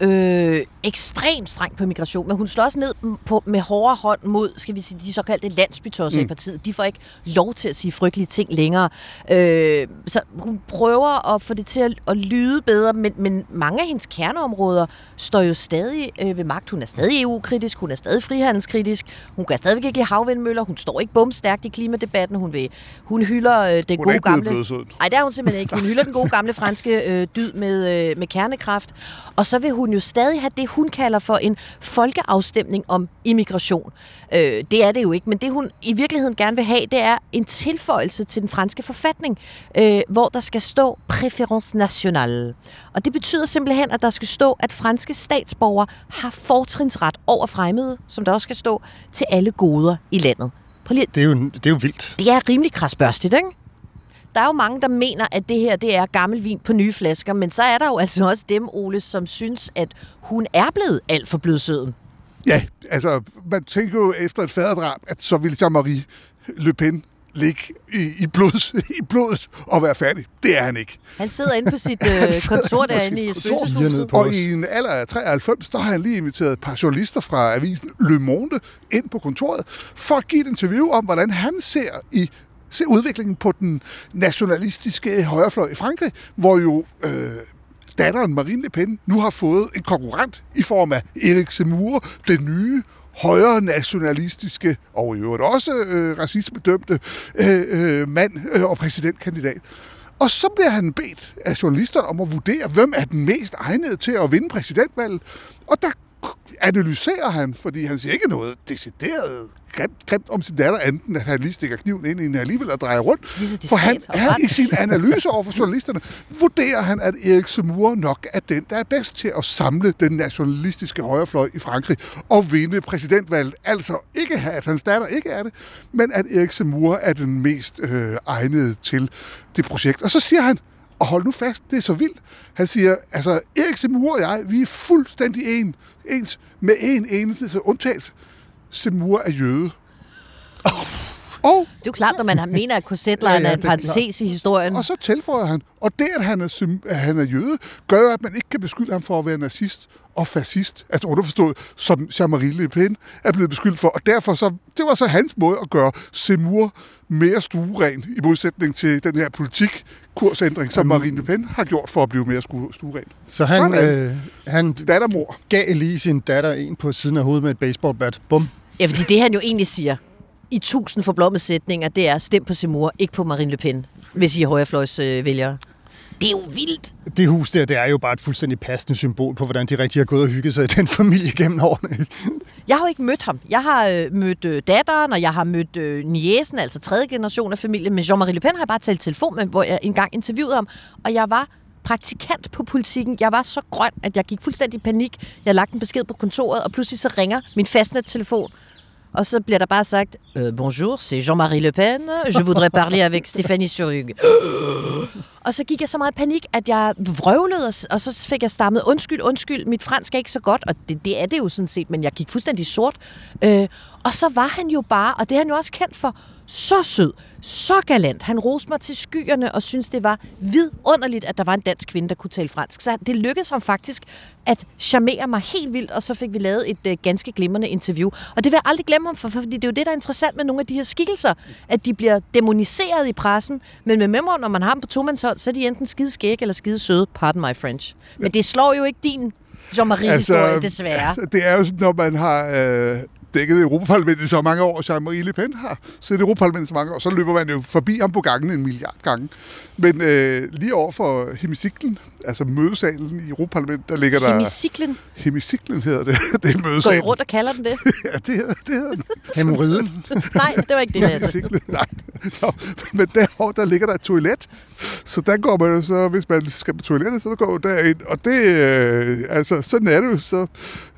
øh, ekstremt streng på migration, men hun slår også ned på, med hårde hånd mod, skal vi sige, de såkaldte landsbytosser mm. i partiet. De får ikke lov til at sige frygtelige ting længere. Øh, så hun prøver at få det til at, at lyde bedre, men, men mange af hendes kerneområder står jo stadig øh, ved magt. Hun er stadig EU-kritisk, hun er stadig frihandelskritisk, hun kan stadigvæk ikke lide havvindmøller, hun står ikke bumstærkt i klimadebatten, hun, vil, hun hylder øh, den hun gode gamle... Nej, det er hun simpelthen ikke. Hun hylder den gode gamle franske øh, dyd med, øh, med kernekraft, og så vil hun jo stadig have det, hun kalder for en folkeafstemning om immigration. Øh, det er det jo ikke, men det hun i virkeligheden gerne vil have, det er en tilføjelse til den franske forfatning, øh, hvor der skal stå préférence nationale. Og det betyder simpelthen, at der skal stå, at franske statsborgere har fortrinsret over fremmede, som der også skal stå, til alle goder i landet. Lige... Det, er jo, det er jo vildt. Det er rimelig krasbørstigt, ikke? Der er jo mange, der mener, at det her det er gammel vin på nye flasker, men så er der jo altså også dem, Ole, som synes, at hun er blevet alt for blødsøden. Ja, altså, man tænker jo efter et faderdrab, at så ville Jean-Marie Le Pen ligge i, i, blods, i blodet og være færdig. Det er han ikke. Han sidder inde på sit øh, kontor derinde i Sydhuset. Og i en alder af 93, der har han lige inviteret et par journalister fra avisen Le Monde ind på kontoret for at give et interview om, hvordan han ser i se udviklingen på den nationalistiske højrefløj i Frankrig, hvor jo øh, datteren Marine Le Pen nu har fået en konkurrent i form af Erik Zemmour, den nye højre nationalistiske og i øvrigt også øh, racismedømte øh, øh, mand øh, og præsidentkandidat. Og så bliver han bedt af journalisterne om at vurdere, hvem er den mest egnede til at vinde præsidentvalget. Og der analyserer han, fordi han siger ikke noget decideret grimt, grimt om sin datter, anden at han lige stikker kniven ind i hende alligevel og drejer rundt. For han er i sin analyse over for journalisterne, vurderer han, at Erik Zemmour nok er den, der er bedst til at samle den nationalistiske højrefløj i Frankrig og vinde præsidentvalget. Altså ikke at hans datter ikke er det, men at Erik Zemmour er den mest øh, egnede til det projekt. Og så siger han, og hold nu fast, det er så vildt. Han siger, altså Erik Zemmour og jeg, vi er fuldstændig en, ens med en eneste undtagelse. Zemmour er jøde. Og Det er jo klart, når man mener, at korsetlejren Ja, ja, er en parentes i historien. Og så tilføjer han, og det, at han er, at han er jøde, gør, at man ikke kan beskylde ham for at være nazist og fascist. Altså underforstået, som Jean-Marie Le Pen er blevet beskyldt for. Og derfor så, det var så hans måde at gøre Zemmour mere stueren, i modsætning til den her politik kursændring, som Marine Le Pen har gjort for at blive mere stueren. Så han, Sådan. øh, han Dattermor. gav lige sin datter en på siden af hovedet med et baseballbat. Bum. Ja, fordi det han jo egentlig siger i tusind forblommede sætninger, det er stem på Seymour, ikke på Marine Le Pen, hvis I er højrefløjs øh, vælgere. Det er jo vildt. Det hus der, det er jo bare et fuldstændig passende symbol på, hvordan de rigtig har gået og hygget sig i den familie gennem årene. Jeg har jo ikke mødt ham. Jeg har øh, mødt øh, datteren, og jeg har mødt øh, niesen, altså tredje generation af familien. Men Jean-Marie Le Pen har jeg bare talt telefon med, hvor jeg engang interviewede ham. Og jeg var praktikant på politikken. Jeg var så grøn, at jeg gik fuldstændig i panik. Jeg lagde en besked på kontoret, og pludselig så ringer min fastnet-telefon. Og så bliver der bare sagt, øh, bonjour, c'est Jean-Marie Le Pen. Je voudrais parler avec Stéphanie Surug. Og så gik jeg så meget i panik, at jeg vrøvlede, og og så fik jeg stammet, undskyld, undskyld, mit fransk er ikke så godt, og det, det er det jo sådan set, men jeg gik fuldstændig sort. Øh, og så var han jo bare, og det er han jo også kendt for, så sød, så galant. Han roste mig til skyerne og syntes, det var vidunderligt, at der var en dansk kvinde, der kunne tale fransk. Så det lykkedes ham faktisk at charmere mig helt vildt, og så fik vi lavet et øh, ganske glimrende interview. Og det vil jeg aldrig glemme ham for, for, fordi det er jo det, der er interessant med nogle af de her skikkelser, at de bliver demoniseret i pressen, men med memor, når man har dem på tomandshånd, så er de enten skide skæg eller skide søde, pardon my French. Men det slår jo ikke din Jean-Marie-historie, altså, desværre. Altså, det er jo sådan, når man har øh, dækket Europaparlamentet i så mange år, Jean-Marie Le Pen har siddet i Europaparlamentet så mange år, så løber man jo forbi ham på gangen en milliard gange. Men øh, lige over for hemicyklen, altså mødesalen i Europaparlamentet, der ligger der... Hemicyklen. Hemicyklen hedder det. det er Går I mødesalen. rundt og kalder den det? Ja, det hedder, det hedder den. Hemorriden. Nej, det var ikke det, Lasse. Hemicyklen, nej. Nå, men derovre, der ligger der et toilet. Så der går man så, hvis man skal på toilettet, så går man derind. Og det, øh, altså, sådan er det jo. Så,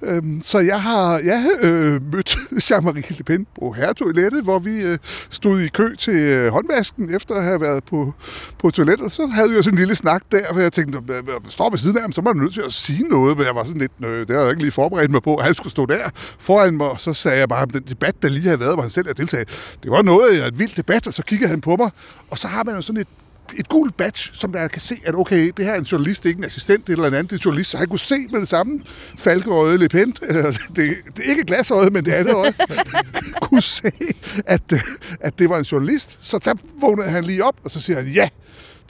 øh, så jeg har jeg, øh, mødt Jean-Marie Le Pen på herretoilettet, hvor vi øh, stod i kø til øh, håndvasken, efter at have været på, på toilettet. Så havde vi jo sådan en lille snak der, hvor jeg tænkte, øh, "Nå, jeg står ved siden af ham, så må jeg nødt til at sige noget. Men jeg var sådan lidt, øh, det havde jeg ikke lige forberedt mig på, at han skulle stå der foran mig. Og så sagde jeg bare om den debat, der lige havde været, hvor han selv havde deltaget. Det var noget af en vild debat, og så kiggede han på mig. Og så har man jo sådan et et gult badge, som der kan se, at okay, det her er en journalist, det er ikke en assistent eller en anden, det er en journalist, så han kunne se med det samme falkeøjet Le Pen. Altså, det, det er ikke glasøjet, men det andet øje kunne se, at, øh, at det var en journalist. Så der vågnede han lige op, og så siger han, ja,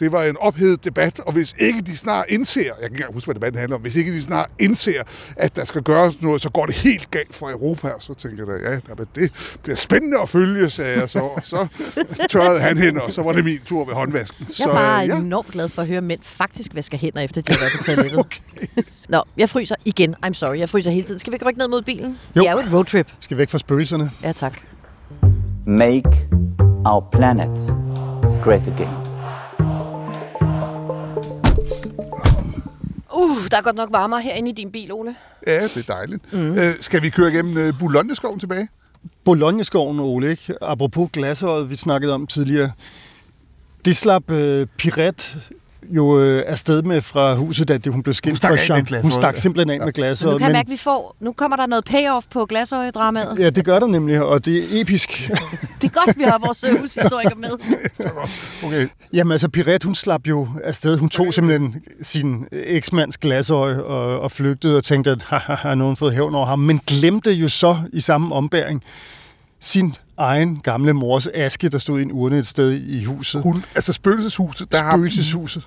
det var en ophedet debat, og hvis ikke de snart indser, jeg kan ikke engang huske, hvad debatten handler om, hvis ikke de snart indser, at der skal gøres noget, så går det helt galt for Europa. Og så tænker jeg, ja, jamen, det bliver spændende at følge, sagde jeg så. Og så tørrede han hen, og så var det min tur ved håndvasken. Jeg er bare øh, ja. enormt glad for at høre, at mænd faktisk vasker hænder, efter de har været på toilettet. okay. Nå, jeg fryser igen. I'm sorry, jeg fryser hele tiden. Skal vi ikke rykke ned mod bilen? Jo. Det er jo et roadtrip. Skal væk fra spøgelserne. Ja, tak. Make our planet great again. Uh, der er godt nok varmere herinde i din bil, Ole. Ja, det er dejligt. Mm. Øh, skal vi køre igennem øh, Boulogne-skoven tilbage? Bologneskoven, Ole, ikke? apropos glasøjet, vi snakkede om tidligere, det slap øh, Piret jo øh, afsted med fra huset, da det, hun blev skilt fra Jean. Hun stak ja. simpelthen af med Men nu kan jeg mærke, at vi får... Nu kommer der noget payoff på glasøje-dramaet. Ja, det gør der nemlig, og det er episk. Det er godt, vi har vores øh, hushistoriker med. Okay. Jamen altså, Piret, hun slap jo afsted. Hun tog simpelthen sin eksmands glasøje og, og flygtede og tænkte, at har nogen fået hævn over ham. Men glemte jo så i samme ombæring sin egen gamle mors aske, der stod i en urne et sted i huset. Hun, altså spøgelseshuset, der Spøgelseshuset.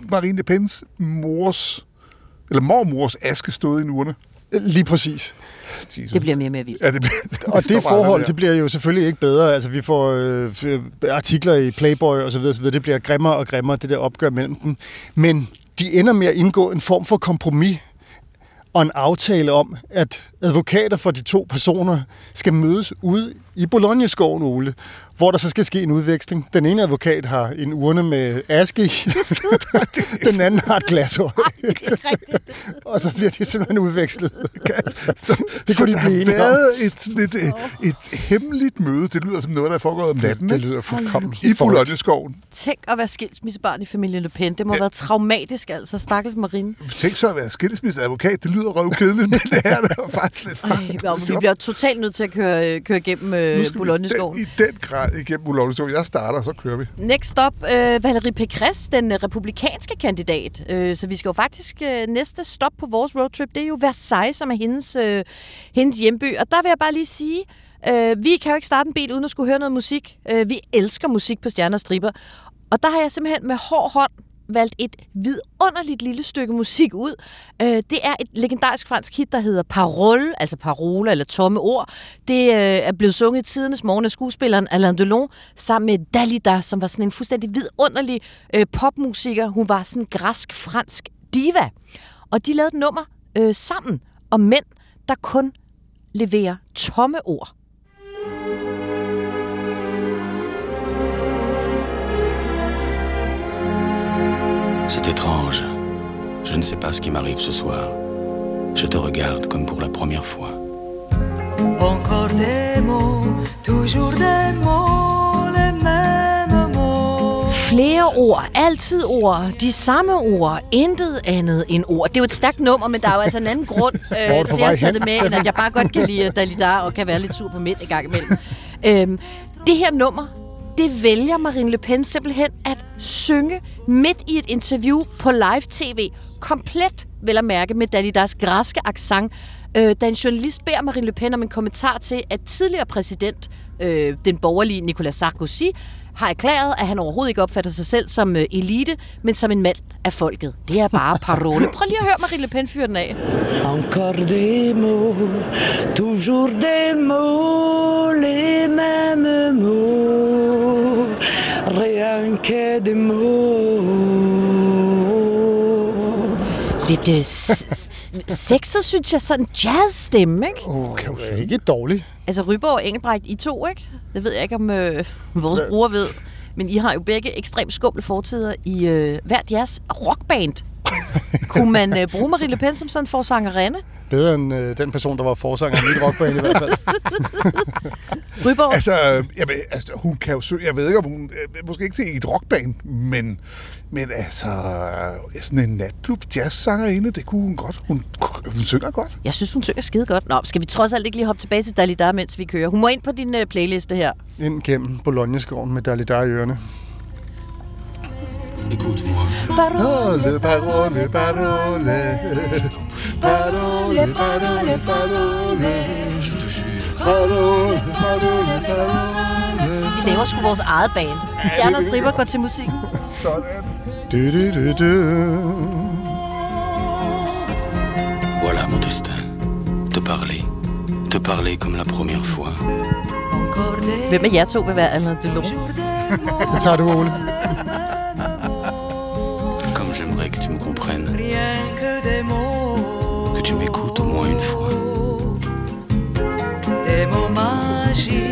har Marine Le Pens mors, eller mormors aske stået i en urne. Lige præcis. Jesus. Det bliver mere og mere vildt. Ja, det, Og står det bare forhold, der. det bliver jo selvfølgelig ikke bedre. Altså, vi får øh, artikler i Playboy og så videre, så videre. Det bliver grimmere og grimmere, det der opgør mellem dem. Men de ender med at indgå en form for kompromis og en aftale om, at advokater for de to personer skal mødes ude i Bologneskoven, Ole, hvor der så skal ske en udveksling. Den ene advokat har en urne med aske i, den anden har et glasår. og så bliver de simpelthen udvekslet. Så, Det så kunne de der har blive enige om. været et, lidt, et, et hemmeligt møde. Det lyder som noget, der er foregået om natten. Det lyder fuldkommen I Bologneskoven. Tænk at være skilsmissebarn i familien Le Pen. Det må ja. være traumatisk, altså. Stakkels Marine. Tænk så at være skilsmisseadvokat. Det lyder røvkedeligt, men det er faktisk lidt Ej, farligt. ja, vi bliver totalt nødt til at køre, køre igennem øh, den, i den grad igennem Bologneskoven. Jeg starter, så kører vi. Next stop, øh, Valérie Pécresse, den øh, republikanske kandidat. Øh, så vi skal jo faktisk, øh, næste stop på vores roadtrip, det er jo Versailles, som er hendes, øh, hendes hjemby. Og der vil jeg bare lige sige, øh, vi kan jo ikke starte en bil uden at skulle høre noget musik. Øh, vi elsker musik på Stjerner og Striber. Og der har jeg simpelthen med hård hånd valgt et vidunderligt lille stykke musik ud. Øh, det er et legendarisk fransk hit, der hedder Parole, altså parole eller tomme ord. Det øh, er blevet sunget i tidernes morgen af skuespilleren Alain Delon, sammen med Dalida, som var sådan en fuldstændig vidunderlig øh, popmusiker. Hun var sådan en græsk-fransk diva. Og de lavede et nummer øh, sammen om mænd, der kun leverer tomme ord. C'est étrange. Je ne sais pas ce qui m'arrive ce soir. Je te regarde comme pour la première fois. Encore des mots, toujours des mots, les mêmes mots. Flere ord, altid ord, de samme ord, intet andet end ord. Det er jo et stærkt nummer, men der er jo altså en anden grund øh, til at tage det med, end at jeg bare godt kan lide Dalida og kan være lidt sur på mænd i gang imellem. øhm, det her nummer, det vælger Marine Le Pen simpelthen at synge midt i et interview på live tv. Komplet, vel at mærke, med Dalidas græske accent. Øh, da en journalist beder Marine Le Pen om en kommentar til, at tidligere præsident, øh, den borgerlige Nicolas Sarkozy, har erklæret, at han overhovedet ikke opfatter sig selv som øh, elite, men som en mand af folket. Det er bare parole. Prøv lige at høre Marine Le Pen fyre den af. Encore des mots, toujours des mots, les mêmes mots, rien que des mots. Lidt øh, sexet, synes jeg, sådan jazzstemme, ikke? Oh, kan er ikke dårligt. Altså Ryborg og Engelbrecht, I to, ikke? Det ved jeg ikke, om øh, vores brugere ved. Men I har jo begge ekstremt skumle fortider i øh, hvert jeres rockband. Kunne man øh, bruge Marie Le Pen som sådan forsangerinde? Bedre end øh, den person, der var forsanger i mit rockband i hvert fald. Ryborg? Altså, øh, jamen, altså, hun kan jo synge, jeg ved ikke, om hun, øh, måske ikke til et rockband, men, men altså, øh, sådan en natklub jazzsangerinde, det kunne hun godt. Hun, hun synger godt. Jeg synes, hun synger skide godt. Nå, skal vi trods alt ikke lige hoppe tilbage til Dalida, mens vi kører? Hun må ind på din playliste her. Ind gennem Bologneskoven med Dalida i ørerne. Écoute-moi. Parole, parole, parole. Parole, parole, parole. Je te jure. Parole, parole, parole. Vi laver sgu vores eget band. Stjerner og striber går til musikken. Sådan. Du, du, du, du. Voilà mon destin. Te parler. Te parler comme la première fois. Hvem af jer to vil være Alain Delon? Det tager du, Ole. Comme j'aimerais que tu me comprennes. rien que des mots, Que tu m'écoutes au moins une fois. des mots magiques,